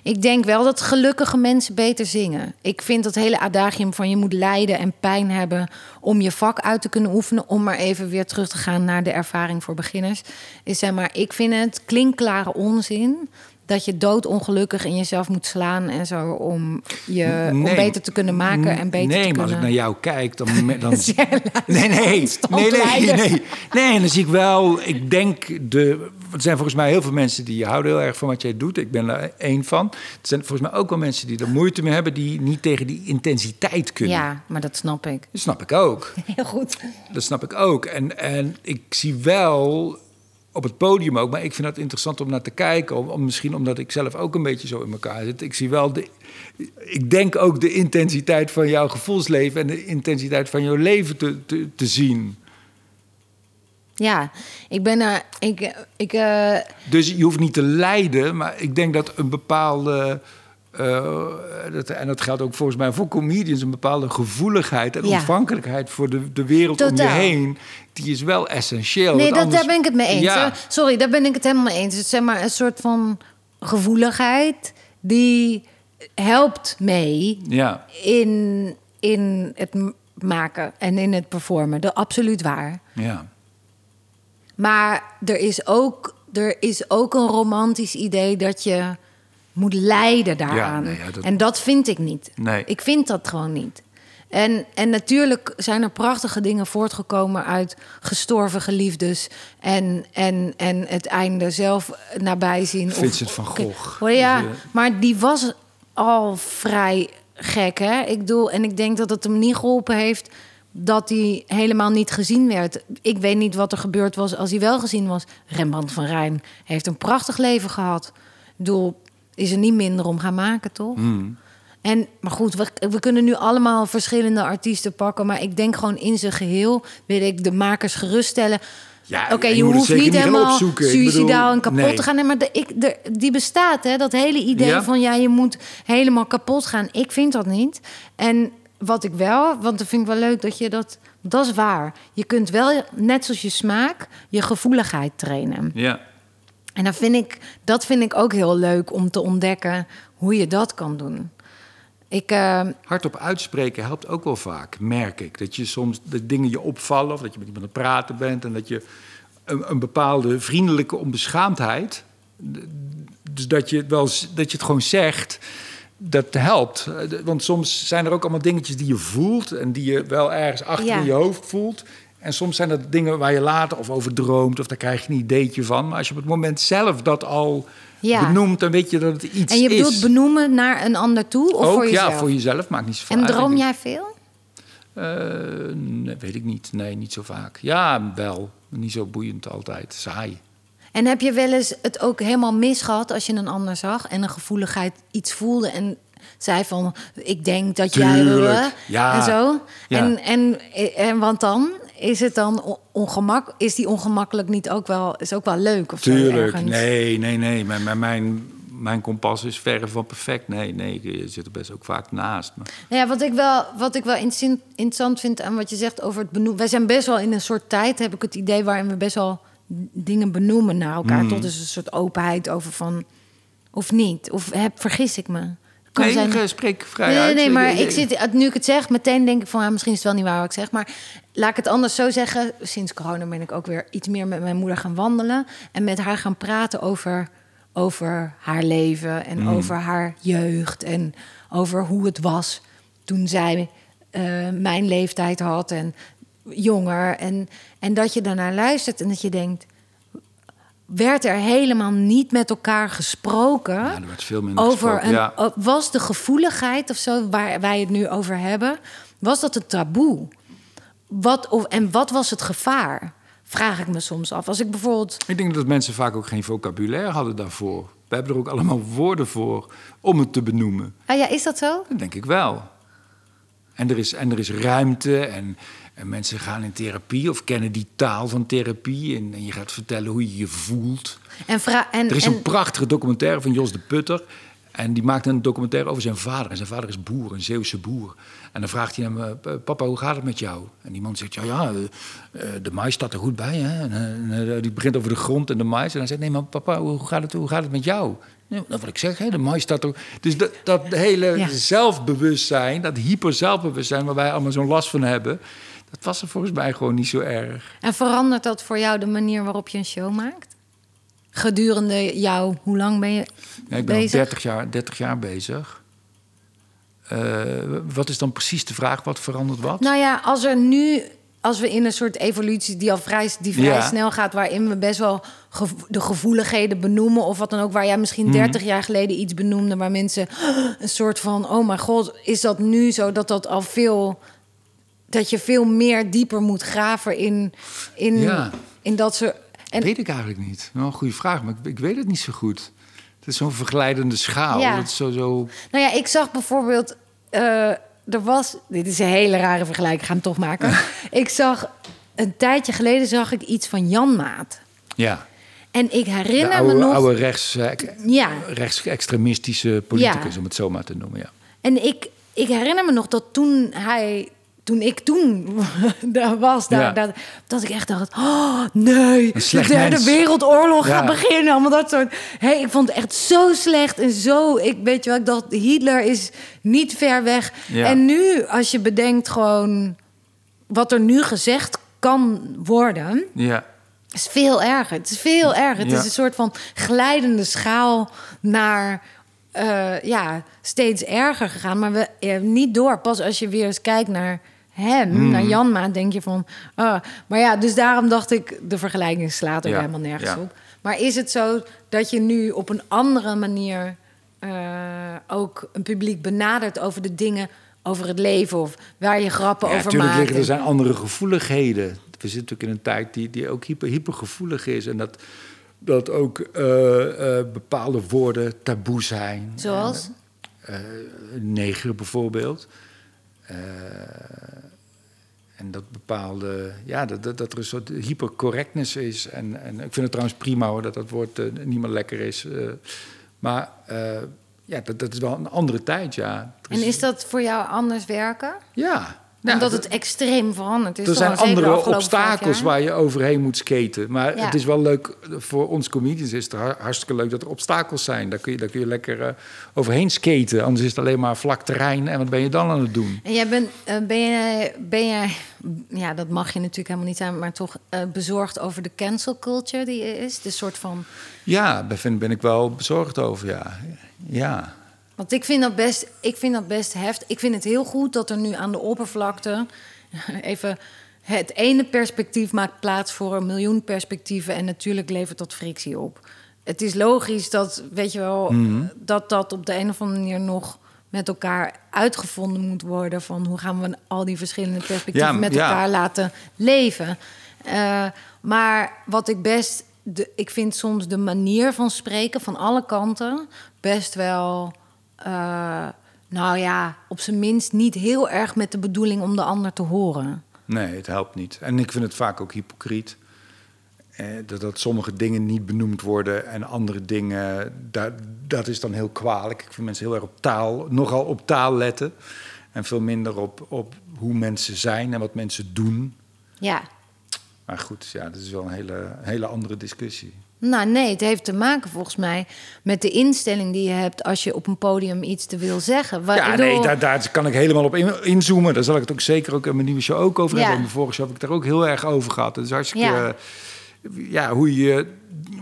ik denk wel dat gelukkige mensen beter zingen. Ik vind dat hele adagium van je moet lijden en pijn hebben om je vak uit te kunnen oefenen. Om maar even weer terug te gaan naar de ervaring voor beginners. Is zeg maar, ik vind het klinkklare onzin dat je doodongelukkig in jezelf moet slaan en zo om je om Nee. beter te kunnen maken en beter nee, te maar als ik kunnen. naar jou kijk, dan... nee, nee, nee, nee, nee. Nee, en dan zie ik wel... Ik denk, de, er zijn volgens mij heel veel mensen die houden heel erg van wat jij doet. Ik ben daar één van. Er zijn volgens mij ook wel mensen die er moeite mee hebben... die niet tegen die intensiteit kunnen. Ja, maar dat snap ik. Dat snap ik ook. Heel goed. Dat snap ik ook. En, en ik zie wel op het podium ook, maar ik vind dat interessant om naar te kijken. Om, om- misschien omdat ik zelf ook een beetje zo in elkaar zit. Ik zie wel de. Ik denk ook de intensiteit van jouw gevoelsleven en de intensiteit van jouw leven te, te, te zien. Ja, ik ben er. Ik, ik, eh, Dus je hoeft niet te lijden, maar ik denk dat een bepaalde. Eh, dat, en dat geldt ook volgens mij voor comedians, een bepaalde gevoeligheid en Ja. ontvankelijkheid voor de, de wereld om je heen. Die is wel essentieel. nee, want dat, anders- daar ben ik het mee eens. Ja. Sorry, daar ben ik het helemaal mee eens. Het is zeg maar een soort van gevoeligheid die helpt mee ja, in, in het maken en in het performen. Dat absoluut waar. ja. Maar er is ook, er is ook een romantisch idee dat je moet lijden daaraan. nee, ja, dat- En dat vind ik niet. Nee. Ik vind dat gewoon niet. En, en natuurlijk zijn er prachtige dingen voortgekomen uit gestorven geliefdes en, en, en het einde zelf nabij zien. Of- Vincent van Gogh. Oh ja, Dus, eh, maar die was al vrij gek, hè? Ik bedoel, en ik denk dat het hem niet geholpen heeft dat hij helemaal niet gezien werd. Ik weet niet wat er gebeurd was als hij wel gezien was. Rembrandt van Rijn heeft een prachtig leven gehad. Ik bedoel, is er niet minder om gaan maken, toch? Hmm. En, maar goed, we, we kunnen nu allemaal verschillende artiesten pakken. Maar ik denk gewoon in zijn geheel wil ik de makers geruststellen. Ja, Oké, je hoeft niet helemaal suicidaal en kapot nee. te gaan. Nee, maar de, ik, de, die bestaat, hè? Dat hele idee Ja? van ja, je moet helemaal kapot gaan. Ik vind dat niet. En wat ik wel, want dat vind ik wel leuk dat je dat. Dat is waar. Je kunt wel, net zoals je smaak, je gevoeligheid trainen. ja. En dat vind, ik, dat vind ik ook heel leuk om te ontdekken hoe je dat kan doen. Ik, eh, Hardop uitspreken helpt ook wel vaak, merk ik. Dat je soms dat dingen je opvallen of dat je met iemand aan het praten bent en dat je een, een bepaalde vriendelijke onbeschaamdheid, dus dat je, het wel, dat je het gewoon zegt, dat helpt. Eh, de- Want soms zijn er ook allemaal dingetjes die je voelt en die je wel ergens achter Ja. in je hoofd voelt. En soms zijn dat dingen waar je later of over droomt of daar krijg je een ideetje van. Maar als je op het moment zelf dat al Ja. benoemt, dan weet je dat het iets en je is. bedoelt benoemen naar een ander toe of ook, voor jezelf? ja, voor jezelf maakt niet zoveel en droom jij veel? Eh, nee, weet ik niet. Nee, niet zo vaak. Ja, wel. Niet zo boeiend altijd. Saai. En heb je wel eens het ook helemaal misgehad als je een ander zag en een gevoeligheid iets voelde en zei van ik denk dat jij Tuurlijk, ja. en zo Ja. en, en en want dan is het dan on- ongemak is die ongemakkelijk niet ook wel is ook wel leuk of Tuurlijk. Nee, nee, nee. Mijn, mijn, mijn, kompas is verre van perfect. Nee, nee. Je zit er best ook vaak naast. Maar... Nou ja, wat ik wel, wat ik wel interessant- interessant vind aan wat je zegt over het benoemen. Wij zijn best wel in een soort tijd, heb ik het idee, waarin we best wel dingen benoemen naar elkaar. Mm. Tot dus een soort openheid over van. Of niet. Of heb, vergis ik me. Kan Nee, zijn- ik spreek vrij Nee, nee, uit. nee, maar Ik- zit, nu ik het zeg, meteen denk ik van misschien is het wel niet waar wat ik zeg. Maar laat ik het anders zo zeggen. Sinds corona ben ik ook weer iets meer met mijn moeder gaan wandelen. En met haar gaan praten over, over haar leven en Mm. over haar jeugd. En over hoe het was toen zij eh, mijn leeftijd had en jonger. En, en dat je daarnaar luistert en dat je denkt. Werd er helemaal niet met elkaar gesproken? Ja, er werd veel minder over gesproken, een, ja. was de gevoeligheid of zo waar wij het nu over hebben, was dat een taboe? Wat, of, en wat was het gevaar? Vraag ik me soms af. Als ik bijvoorbeeld. Ik denk dat mensen vaak ook geen vocabulaire hadden daarvoor. We hebben er ook allemaal woorden voor om het te benoemen. Ah ja, is dat zo? Dat denk ik wel. En er is, en er is ruimte en, en mensen gaan in therapie of kennen die taal van therapie. En, en je gaat vertellen hoe je je voelt. En en, Er is en, een prachtige documentaire van Jos de Putter. En die maakte een documentaire over zijn vader. En zijn vader is boer, een Zeeuwse boer. En dan vraagt hij hem, eh, papa, hoe gaat het met jou? En die man zegt, ja, ja, eh, eh, de mais staat er goed bij. Hè? En, die begint over de grond en de mais. En hij zegt, nee, maar papa, hoe gaat het, hoe gaat het met jou? Dat wat ik zeg, hè, de mais staat er... Dus dat, dat hele Ja. zelfbewustzijn, dat hyper zelfbewustzijn... waar wij allemaal zo'n last van hebben... dat was er volgens mij gewoon niet zo erg. en verandert dat voor jou de manier waarop je een show maakt? Gedurende jou, hoe lang ben je Ja, ik ben al bezig? 30 jaar, 30 jaar bezig. Eh, wat is dan precies de vraag? Wat verandert wat? Nou ja, als er nu, als we in een soort evolutie die al vrij, die vrij Ja. snel gaat, waarin we best wel gevo- de gevoeligheden benoemen, of wat dan ook, waar jij misschien 30 jaar geleden iets benoemde, waar mensen een soort van, oh mijn god, is dat nu zo dat dat al veel, dat je veel meer dieper moet graven in, in, Ja. in dat soort. En, weet ik eigenlijk niet. Wel een goede vraag, maar ik, ik weet het niet zo goed. Het is zo'n verglijdende schaal. Ja. Is zo, zo... Nou ja, ik zag bijvoorbeeld. eh, er was. Dit is een hele rare vergelijking, ik ga hem toch maken. ik zag een tijdje geleden zag ik iets van Jan Maat. Ja. En ik herinner oude, me nog... oude rechts, eh, Ja. rechtsextremistische politicus, Ja. om het zo maar te noemen. Ja. En ik, ik herinner me nog dat toen hij... Toen ik toen daar was, daar, Ja. dat, dat ik echt dacht... Oh, nee, de derde wereldoorlog Ja. gaat beginnen. Allemaal dat soort... Hey, ik vond het echt zo slecht en zo... Ik weet je wel, ik dacht, Hitler is niet ver weg. Ja. En nu, als je bedenkt gewoon... Wat er nu gezegd kan worden... ja. is veel erger. Het is veel erger. Het is een soort van glijdende schaal naar eh, ja, steeds erger gegaan. Maar we eh, niet door. Pas als je weer eens kijkt naar hem, Hmm. naar Janma, denk je van. ah. maar ja, dus daarom dacht ik, de vergelijking slaat er Ja. helemaal nergens Ja. op. Maar is het zo dat je nu op een andere manier eh, ook een publiek benadert over de dingen, over het leven of waar je grappen Ja, over natuurlijk maakt? liggen er zijn andere gevoeligheden. We zitten natuurlijk in een tijd die, die ook hyper, hypergevoelig is. En dat, dat ook eh, eh, bepaalde woorden taboe zijn. Zoals? Neger bijvoorbeeld. Eh, en dat bepaalde, ja, dat, dat, dat er een soort hypercorrectness is. En, en ik vind het trouwens prima hoor, dat dat woord eh, niet meer lekker is. eh. maar ja, dat, dat is wel een andere tijd, ja. En is dat voor jou anders werken? Ja. Ja, Omdat dat- het extreem veranderd is. er zijn andere obstakels waar je overheen moet skaten. Maar Ja. het is wel leuk, voor ons comedians is het har- hartstikke leuk dat er obstakels zijn. Daar kun je, daar kun je lekker eh, overheen skaten. Anders is het alleen maar vlak terrein. En wat ben je dan aan het doen? En jij bent, eh, ben, jij, ben jij, ja, dat mag je natuurlijk helemaal niet zijn, maar toch eh, bezorgd over de cancel culture die is? De soort van. Ja, daar vind- ben ik wel bezorgd over, ja. Ja, Want ik vind dat best, ik vind dat best heftig. Ik vind het heel goed dat er nu aan de oppervlakte even. Het ene perspectief maakt plaats voor een miljoen perspectieven. En natuurlijk levert dat frictie op. Het is logisch dat, weet je wel, dat dat op de een of andere manier nog met elkaar uitgevonden moet worden. Van hoe gaan we al die verschillende perspectieven Ja, met ja. elkaar laten leven. Eh, maar wat ik best. De, ik vind soms de manier van spreken van alle kanten best wel. Eh, nou ja, op zijn minst niet heel erg met de bedoeling om de ander te horen. nee, het helpt niet. En ik vind het vaak ook hypocriet. Eh, dat, dat sommige dingen niet benoemd worden en andere dingen, dat, dat is dan heel kwalijk. Ik vind mensen heel erg op taal, nogal op taal letten. En veel minder op, op hoe mensen zijn en wat mensen doen. Ja. Maar goed, ja, dat is wel een hele, hele andere discussie. Nou nee, het heeft te maken volgens mij met de instelling die je hebt als je op een podium iets te wil zeggen. Ja, nee, daar, daar kan ik helemaal op in- inzoomen. Daar zal ik het ook zeker ook in mijn nieuwe show ook over Ja. hebben. Mijn vorige show heb ik daar ook heel erg over gehad. Is hartstikke... Ja. Ja. ja, hoe je...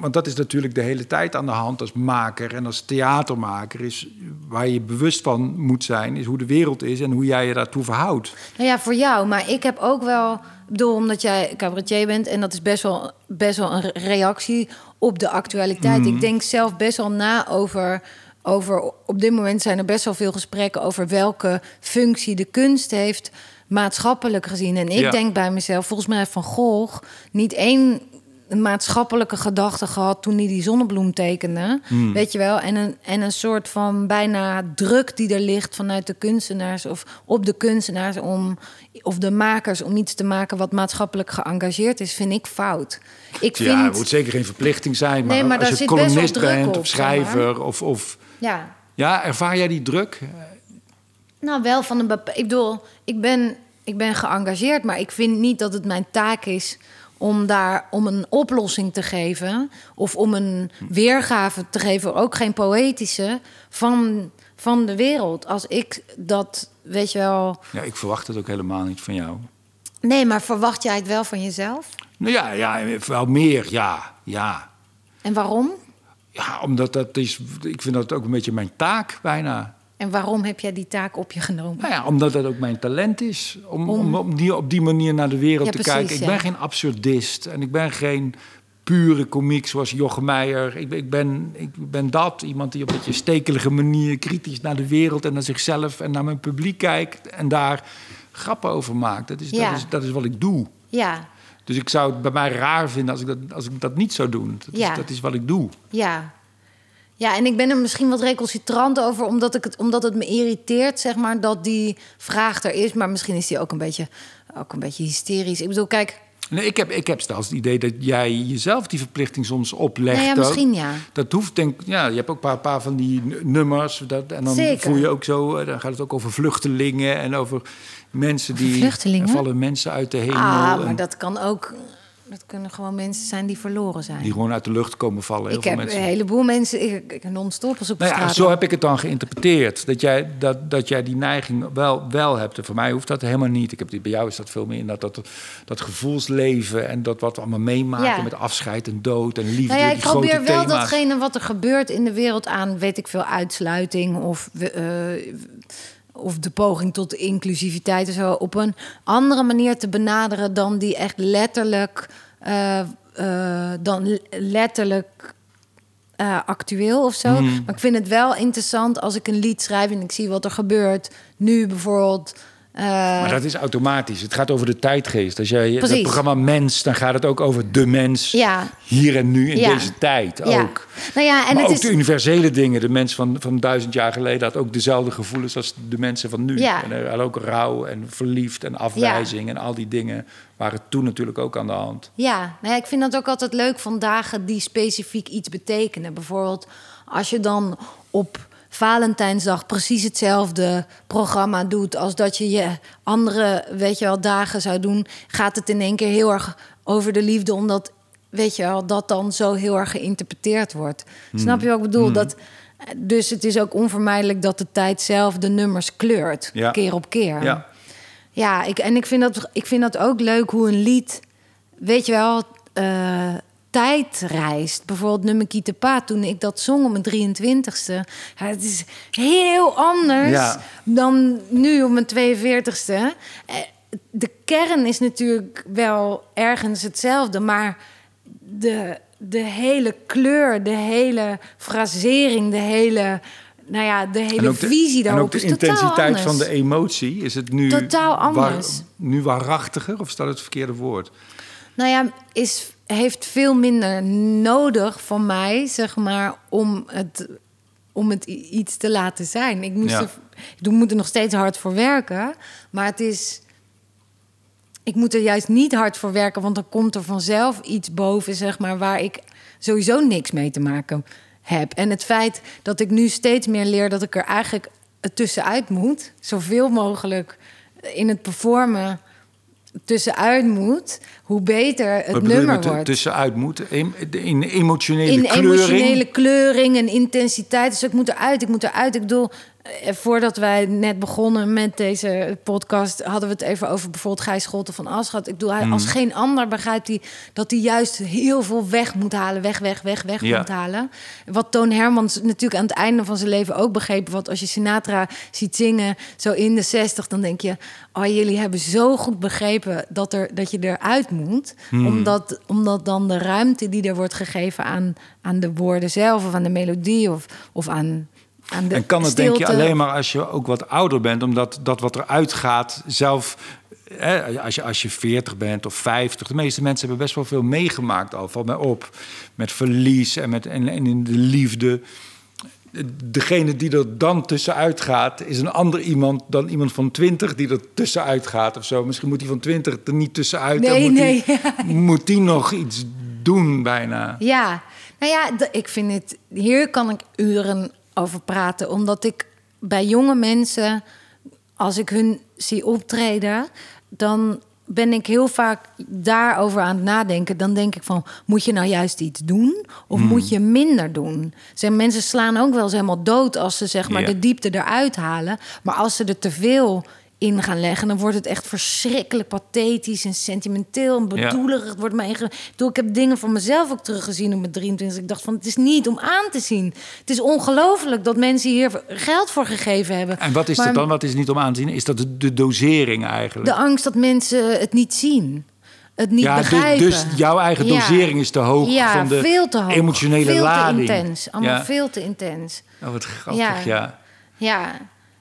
Want dat is natuurlijk de hele tijd aan de hand als maker en als theatermaker. Is waar je bewust van moet zijn, is hoe de wereld is en hoe jij je daartoe verhoudt. Nou ja, voor jou. Maar ik heb ook wel... Ik bedoel, omdat jij cabaretier bent... en dat is best wel, best wel een reactie op de actualiteit. Mhm. Ik denk zelf best wel na over... over... Op dit moment zijn er best wel veel gesprekken... over welke functie de kunst heeft... maatschappelijk gezien. En ik Ja. denk bij mezelf... volgens mij heeft Van Gogh niet één maatschappelijke gedachte gehad toen hij die zonnebloem tekende. Hmm. Weet je wel? En een, en een soort van bijna druk die er ligt vanuit de kunstenaars of op de kunstenaars om of de makers om iets te maken wat maatschappelijk geëngageerd is, vind ik fout. Ik vind. Ja, het moet zeker geen verplichting zijn. Maar, Nee, maar daar als je columnist bent op, of schrijver of, of... ja, Ja, ervaar jij die druk? Nou, wel van een Ik bedoel, ik ben, ik ben geëngageerd, maar ik vind niet dat het mijn taak is om daar om een oplossing te geven of om een weergave te geven, ook geen poëtische van, van de wereld. Als ik dat, weet je wel. Ja, ik verwacht het ook helemaal niet van jou. Nee, maar verwacht jij het wel van jezelf? Nou ja, ja wel meer, ja. Ja, En waarom? ja omdat dat is... Ik vind dat ook een beetje mijn taak bijna. En waarom heb jij die taak op je genomen? Nou ja, omdat dat ook mijn talent is. Om, Om- om, op, die, op die manier naar de wereld Ja, te precies, kijken. Ik ja. ben geen absurdist. En ik ben geen pure komiek zoals Jochem Meijer. Ik, ben- ik, ben, ik ben dat. Iemand die op een beetje stekelige manier kritisch naar de wereld... en naar zichzelf en naar mijn publiek kijkt. En daar grappen over maakt. Dat is, Ja. dat is, dat is wat ik doe. Ja, Dus ik zou het bij mij raar vinden als ik dat, als ik dat niet zou doen. Dat, Ja. is, dat is wat ik doe. Ja. Ja, en ik ben er misschien wat recalcitrant over, omdat, ik het, omdat het me irriteert, zeg maar, dat die vraag er is. Maar misschien is die ook een beetje, ook een beetje hysterisch. Ik bedoel, kijk, Nee, ik heb, ik heb zelfs het idee dat jij jezelf die verplichting soms oplegt. Nou ja, ook. misschien ja. Dat hoeft, denk. Ja, je hebt ook een paar, paar van die nummers. Dat, en dan Zeker. voel je ook zo. eh, Dan gaat het ook over vluchtelingen en over mensen die. vluchtelingen? Vallen mensen uit de hemel. Ah, en maar dat kan ook. Dat kunnen gewoon mensen zijn die verloren zijn. Die gewoon uit de lucht komen vallen. Heel ik veel heb mensen. een heleboel mensen. Ik, ik non-stop als op Nou ja, straat. zo heb ik het dan geïnterpreteerd. Dat jij, dat, dat jij die neiging wel, wel hebt. En voor mij hoeft dat helemaal niet. Ik heb die, bij jou is dat veel meer in dat, dat, dat gevoelsleven en dat wat we allemaal meemaken Ja. met afscheid en dood en liefde. Nou ja, ik die grote probeer wel thema's. datgene wat er gebeurt in de wereld aan, weet ik veel, uitsluiting of, eh, of de poging tot inclusiviteit en zo, op een andere manier te benaderen dan die echt letterlijk, eh, eh, dan letterlijk eh, actueel of zo. Hmm. Maar ik vind het wel interessant als ik een lied schrijf en ik zie wat er gebeurt. Nu bijvoorbeeld. Eh, Maar dat is automatisch. Het gaat over de tijdgeest. Als jij het programma Mens, dan gaat het ook over de mens. Ja. Hier en nu in Ja. deze tijd ja. ook. Nou ja, en maar het ook is de universele dingen. De mens van, van duizend jaar geleden had ook dezelfde gevoelens als de mensen van nu. Ja. En er had ook rouw en verliefd en afwijzing en al die dingen waren toen natuurlijk ook aan de hand. Ja, nou ja, ik vind dat ook altijd leuk van dagen die specifiek iets betekenen. Bijvoorbeeld als je dan op Valentijnsdag precies hetzelfde programma doet als dat je je andere, weet je wel, dagen zou doen, gaat het in één keer heel erg over de liefde, omdat, weet je wel, dat dan zo heel erg geïnterpreteerd wordt. Snap je wat ik bedoel? Dat, dus het is ook onvermijdelijk dat de tijd zelf de nummers kleurt, Ja. keer op keer. Ja. Ja, ik, en ik vind, dat, ik vind dat ook leuk hoe een lied, weet je wel, eh, tijd reist. Bijvoorbeeld nummer Kietepa, toen ik dat zong op mijn 23ste. Ja, het is heel anders Ja. dan nu op mijn 42ste. Eh, De kern is natuurlijk wel ergens hetzelfde, maar de, de hele kleur, de hele frasering, de hele... Nou ja, de hele En de, visie en daarop ook de intensiteit van de emotie. Is het nu, Totaal waar- anders. nu waarachtiger of dat het verkeerde woord? Nou ja, is, heeft veel minder nodig van mij, zeg maar, om het, om het iets te laten zijn. Ik, moest Ja. er, ik moet er nog steeds hard voor werken, maar het is. Ik moet er juist niet hard voor werken, want dan komt er vanzelf iets boven, zeg maar, waar ik sowieso niks mee te maken heb. En het feit dat ik nu steeds meer leer dat ik er eigenlijk tussenuit moet, zoveel mogelijk in het performen tussenuit moet, hoe beter het nummer wordt. tussenuit moet? In emotionele In kleuring? emotionele kleuring en intensiteit. Dus ik moet eruit, ik moet eruit. Ik bedoel, voordat wij net begonnen met deze podcast... hadden we het even over bijvoorbeeld Gijs Scholten van Aschat. Ik bedoel, hij, Mhm. als geen ander begrijpt hij... dat hij juist heel veel weg moet halen. Weg, weg, weg, weg Ja. moet halen. Wat Toon Hermans natuurlijk aan het einde van zijn leven ook begreep. Want als je Sinatra ziet zingen, zo in de zestig... dan denk je, oh, jullie hebben zo goed begrepen... dat, er, dat je eruit moet. Hmm. Omdat, omdat dan de ruimte die er wordt gegeven aan, aan de woorden zelf... of aan de melodie of, of aan, aan de En kan het denk je alleen maar als je ook wat ouder bent, omdat dat wat eruit gaat zelf. Hè, als, je, als je 40 bent of 50, de meeste mensen hebben best wel veel meegemaakt al. Valt mij op. Met verlies en, met, en, en in de liefde. Degene die er dan tussenuit gaat, is een ander iemand dan iemand van 20 die er tussenuit gaat of zo. Misschien moet die van 20 er niet tussenuit. Nee, moet nee, Die, moet die nog iets doen bijna. Ja, nou ja, ik vind het... Hier kan ik uren over praten. Omdat ik bij jonge mensen, als ik hun zie optreden... dan ben ik heel vaak daarover aan het nadenken. Dan denk ik van, moet je nou juist iets doen? Of Hmm. moet je minder doen? Zijn mensen slaan ook wel eens helemaal dood... als ze zeg maar de diepte eruit halen. Maar als ze er te veel in gaan leggen... dan wordt het echt verschrikkelijk pathetisch en sentimenteel... en Ja. bedoelig. Het wordt me inge... Ik bedoel, ik heb dingen van mezelf ook teruggezien op mijn 23. Ik dacht van, het is niet om aan te zien. Het is ongelooflijk dat mensen hier geld voor gegeven hebben. En wat is Maar dat dan? Wat is niet om aan te zien? Is dat de, de dosering eigenlijk? De angst dat mensen het niet zien. Het niet ja, begrijpen. dus jouw eigen Ja. dosering is te hoog Ja, van de veel te hoog. emotionele veel lading. te intens. Allemaal ja. veel te intens. Oh, wat grappig, ja. Ja,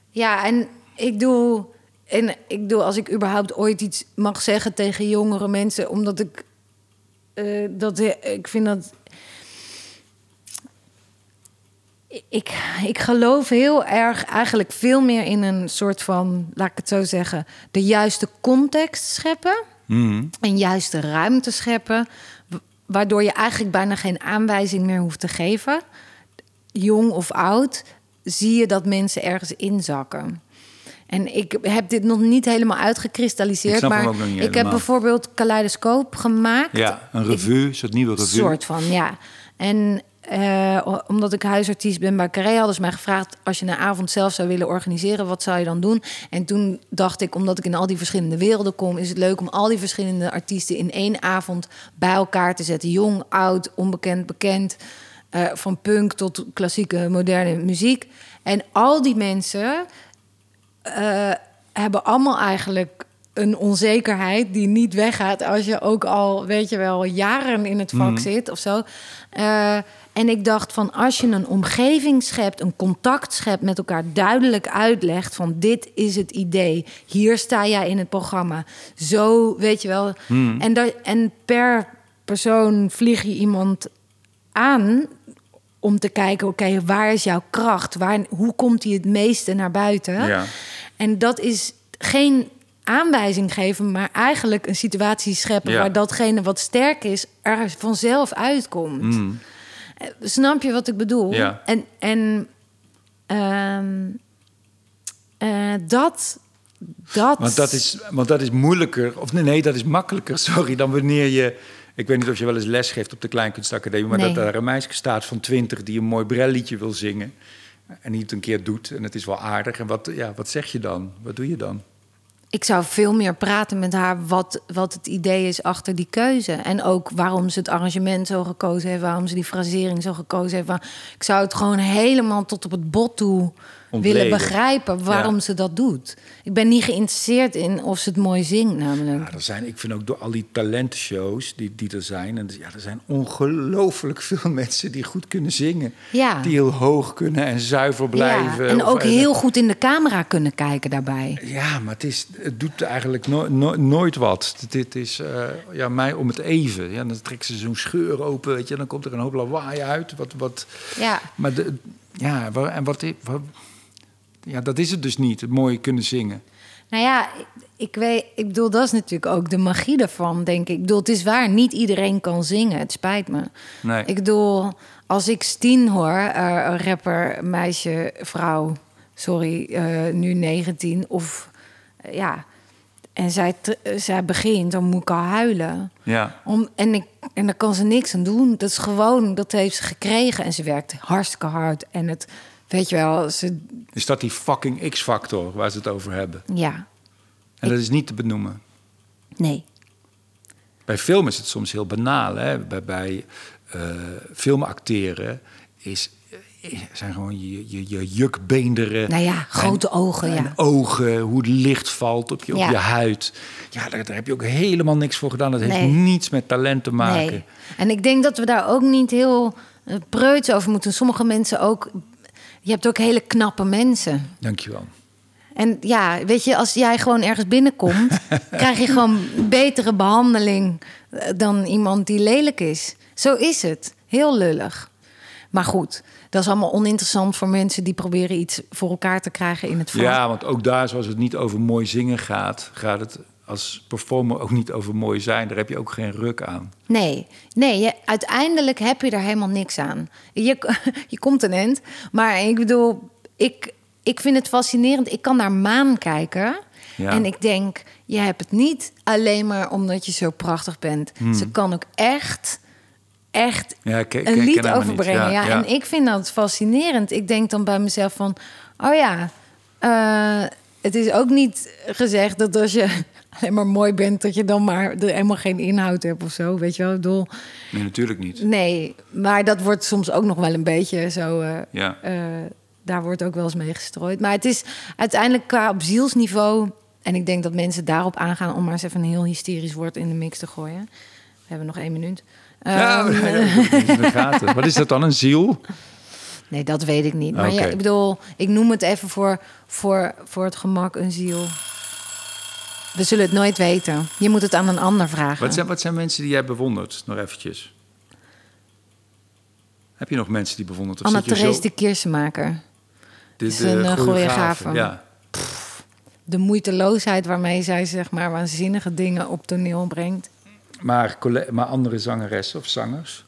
ja, en ik doe, en ik doe als ik überhaupt ooit iets mag zeggen tegen jongere mensen, omdat ik eh, dat ik vind dat. Ik, ik geloof heel erg eigenlijk veel meer in een soort van, laat ik het zo zeggen, de juiste context scheppen. Mhm. En juist de ruimte scheppen, wa- waardoor je eigenlijk bijna geen aanwijzing meer hoeft te geven. Jong of oud, zie je dat mensen ergens inzakken. En ik heb dit nog niet helemaal uitgekristalliseerd, maar ik heb bijvoorbeeld Kaleidoscoop gemaakt. Ja, een revue, een soort nieuwe Een revue. soort van, ja. En eh, omdat ik huisartiest ben bij Carré, hadden ze mij gevraagd... als je een avond zelf zou willen organiseren, wat zou je dan doen? En toen dacht ik, omdat ik in al die verschillende werelden kom... is het leuk om al die verschillende artiesten in één avond bij elkaar te zetten. Jong, oud, onbekend, bekend. eh, van punk tot klassieke, moderne muziek. En al die mensen eh, hebben allemaal eigenlijk een onzekerheid die niet weggaat als je ook al, weet je wel, jaren in het vak zit of zo. Eh, en ik dacht van als je een omgeving schept, een contact schept met elkaar, duidelijk uitlegt van dit is het idee, hier sta jij in het programma, zo weet je wel. En, dat, en per persoon vlieg je iemand aan om te kijken, oké, waar is jouw kracht? Waar, hoe komt die het meeste naar buiten? Ja. En dat is geen aanwijzing geven, maar eigenlijk een situatie scheppen Ja. waar datgene wat sterk is er vanzelf uitkomt. Eh, Snap je wat ik bedoel? Mm. Ja. En, en ehm, eh, dat, dat. Want dat, is, want dat is moeilijker, of nee, nee, dat is makkelijker, sorry, dan wanneer je... Ik weet niet of je wel eens les geeft op de Kleinkunstacademie... maar Nee. dat daar een meisje staat van twintig die een mooi brelliedje wil zingen... en die het een keer doet en het is wel aardig. En wat, ja, wat zeg je dan? Wat doe je dan? Ik zou veel meer praten met haar wat, wat het idee is achter die keuze. En ook waarom ze het arrangement zo gekozen heeft, waarom ze die frasering zo gekozen heeft. Ik zou het gewoon helemaal tot op het bot toe Ontleden. willen begrijpen waarom Ja. ze dat doet. Ik ben niet geïnteresseerd in of ze het mooi zingt, namelijk. Ja, er zijn, ik vind ook door al die talentenshows die, die er zijn... En ja, er zijn ongelooflijk veel mensen die goed kunnen zingen. Ja. Die heel hoog kunnen en zuiver blijven. Ja, en Of- ook heel goed in de camera kunnen kijken daarbij. Ja, maar het, is, het doet eigenlijk no- no- nooit wat. Dit is eh, ja, mij om het even. Ja, dan trekken ze zo'n scheur open, weet je, dan komt er een hoop lawaai uit. Wat, wat, Ja. maar de, ja, en wat, wat, ja, dat is het dus niet, het mooi kunnen zingen. Nou ja, ik- weet, ik bedoel, dat is natuurlijk ook de magie ervan, denk ik. Ik bedoel, het is waar, niet iedereen kan zingen. Het spijt me. Nee. Ik bedoel, als ik Steen hoor, eh, rapper, meisje, vrouw, sorry, eh, nu 19, of eh, ja, en zij, zij begint, dan moet ik al huilen. Ja, Om, en, ik, en daar kan ze niks aan doen. Dat is gewoon, dat heeft ze gekregen. En ze werkt hartstikke hard. En het, weet je wel, ze, is dat die fucking X-factor waar ze het over hebben? ja, En dat is niet te benoemen. nee. Bij film is het soms heel banaal. Hè? Bij, bij eh, filmacteren is, eh, zijn gewoon je, je, je jukbeenderen. Nou ja, grote ogen, ja. En ogen, hoe het licht valt op je, Ja. op je huid. Ja, daar, daar heb je ook helemaal niks voor gedaan. Dat heeft niets met talent te maken. Nee. En ik denk dat we daar ook niet heel eh, preuts over moeten. Sommige mensen ook. Je hebt ook hele knappe mensen. Dankjewel. En ja, weet je, als jij gewoon ergens binnenkomt, krijg je gewoon betere behandeling eh, dan iemand die lelijk is. Zo is het. Heel lullig. Maar goed, dat is allemaal oninteressant voor mensen die proberen iets voor elkaar te krijgen in het vak. Ja, want ook daar, zoals het niet over mooi zingen gaat, gaat het als performer ook niet over mooi zijn. Daar heb je ook geen ruk aan. Nee, nee je, uiteindelijk heb je daar helemaal niks aan. Je, je komt een end. Maar ik bedoel, ik, ik vind het fascinerend. Ik kan naar maan kijken. Ja. En ik denk, je hebt het niet alleen maar omdat je zo prachtig bent. Ze kan ook echt, echt Hmm. Ja, een lied niet. overbrengen. Ja. En ik vind dat fascinerend. Ik denk dan bij mezelf van, oh ja... eh, het is ook niet gezegd dat als je alleen maar mooi bent... dat je dan maar er helemaal geen inhoud hebt of zo. Weet je wel, ik bedoel... Nee, natuurlijk niet. Nee, maar dat wordt soms ook nog wel een beetje zo. eh, Ja. eh, daar wordt ook wel eens mee gestrooid. Maar het is uiteindelijk qua op zielsniveau. En ik denk dat mensen daarop aangaan om maar eens even een heel hysterisch woord in de mix te gooien. We hebben nog één minuut. Ja, Ehm, ja. Wat is dat dan, een ziel? nee, dat weet ik niet. Maar ja, Oké. ik bedoel, ik noem het even voor, voor, voor het gemak een ziel. We zullen het nooit weten. Je moet het aan een ander vragen. Wat zijn, wat zijn mensen die jij bewondert? Nog eventjes. Heb je nog mensen die bewondert? Of Anna zit je Therese zo- de Kiersemaker. de, is een, eh, choreografe, choreografe. Ja. de moeiteloosheid waarmee zij zeg maar waanzinnige dingen op toneel brengt. Maar, maar andere zangeressen of zangers?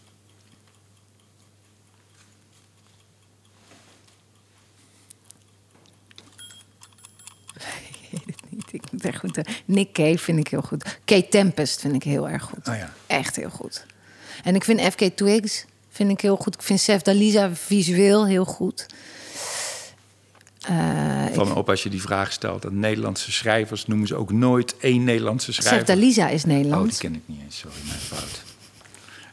Ik weet niet. Ik goed. Nick Cave vind ik heel goed. Kate Tempest vind ik heel erg goed. Oh ja. Echt heel goed. En ik vind FK Twigs vind ik heel goed. Ik vind Sef Dalisa visueel heel goed. Eh, Van op als je die vraag stelt. Dat Nederlandse schrijvers noemen ze ook nooit één Nederlandse Sef schrijver. Dalisa is Oh, die Nederlands. ken ik niet eens. Sorry, mijn fout.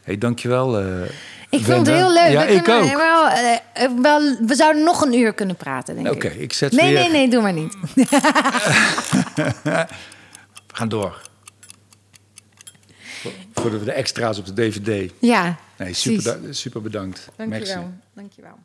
hey, dankjewel. eh ik vond het heel leuk. Ja, We ik kunnen ook. Wel, eh, eh, wel, we zouden nog een uur kunnen praten, denk Oké, ik. ik zet Nee, weer... nee, nee, doe maar niet. We gaan door. Voor- de, extra's op de DVD. Ja, Nee, super, super bedankt. Dank je Merci. wel. Dank je wel.